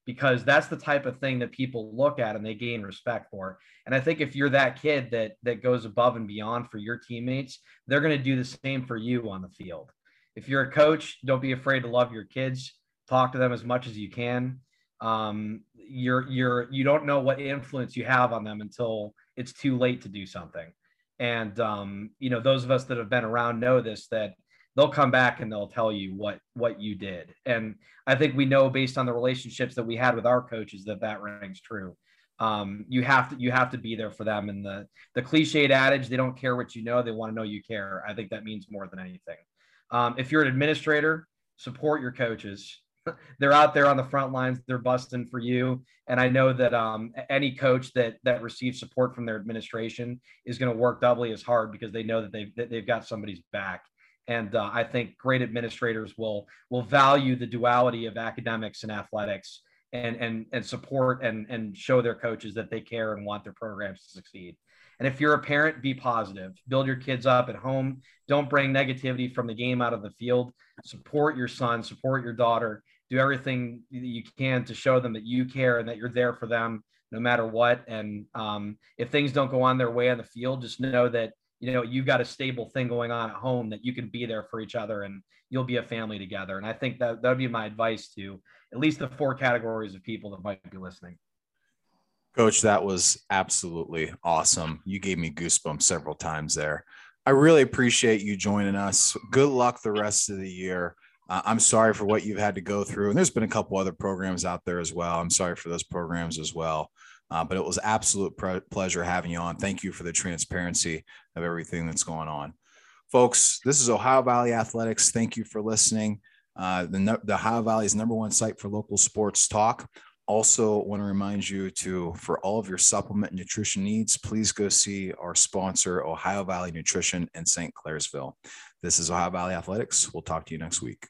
C: because that's the type of thing that people look at and they gain respect for. And I think if you're that kid that that goes above and beyond for your teammates, they're going to do the same for you on the field. If you're a coach, don't be afraid to love your kids. Talk to them as much as you can. Um, you're you're you don't know what influence you have on them until it's too late to do something. And um, you know, those of us that have been around know this that they'll come back and they'll tell you what what you did. And I think we know based on the relationships that we had with our coaches that that rings true. Um, you have to you have to be there for them. And the the cliched adage, they don't care what you know, they want to know you care. I think that means more than anything. Um, if you're an administrator, support your coaches. they're out there on the front lines. They're busting for you. And I know that um, any coach that that receives support from their administration is going to work doubly as hard because they know that they've that they've got somebody's back. And uh, I think great administrators will will value the duality of academics and athletics and and and support and and show their coaches that they care and want their programs to succeed. And if you're a parent, be positive. Build your kids up at home. Don't bring negativity from the game out of the field. Support your son, support your daughter, do everything that you can to show them that you care and that you're there for them no matter what. And um, if things don't go on their way on the field, just know that you know you've got a stable thing going on at home that you can be there for each other and you'll be a family together. And I think that that would be my advice to at least the four categories of people that might be listening.
A: Coach, that was absolutely awesome. You gave me goosebumps several times there. I really appreciate you joining us. Good luck the rest of the year. Uh, I'm sorry for what you've had to go through. And there's been a couple other programs out there as well. I'm sorry for those programs as well. Uh, but it was absolute pleasure having you on. Thank you for the transparency of everything that's going on. Folks, this is Ohio Valley Athletics. Thank you for listening. Uh, the, the Ohio Valley's number one site for local sports talk. Also, want to remind you to, for all of your supplement nutrition needs, please go see our sponsor, Ohio Valley Nutrition in St. Clairsville. This is Ohio Valley Athletics. We'll talk to you next week.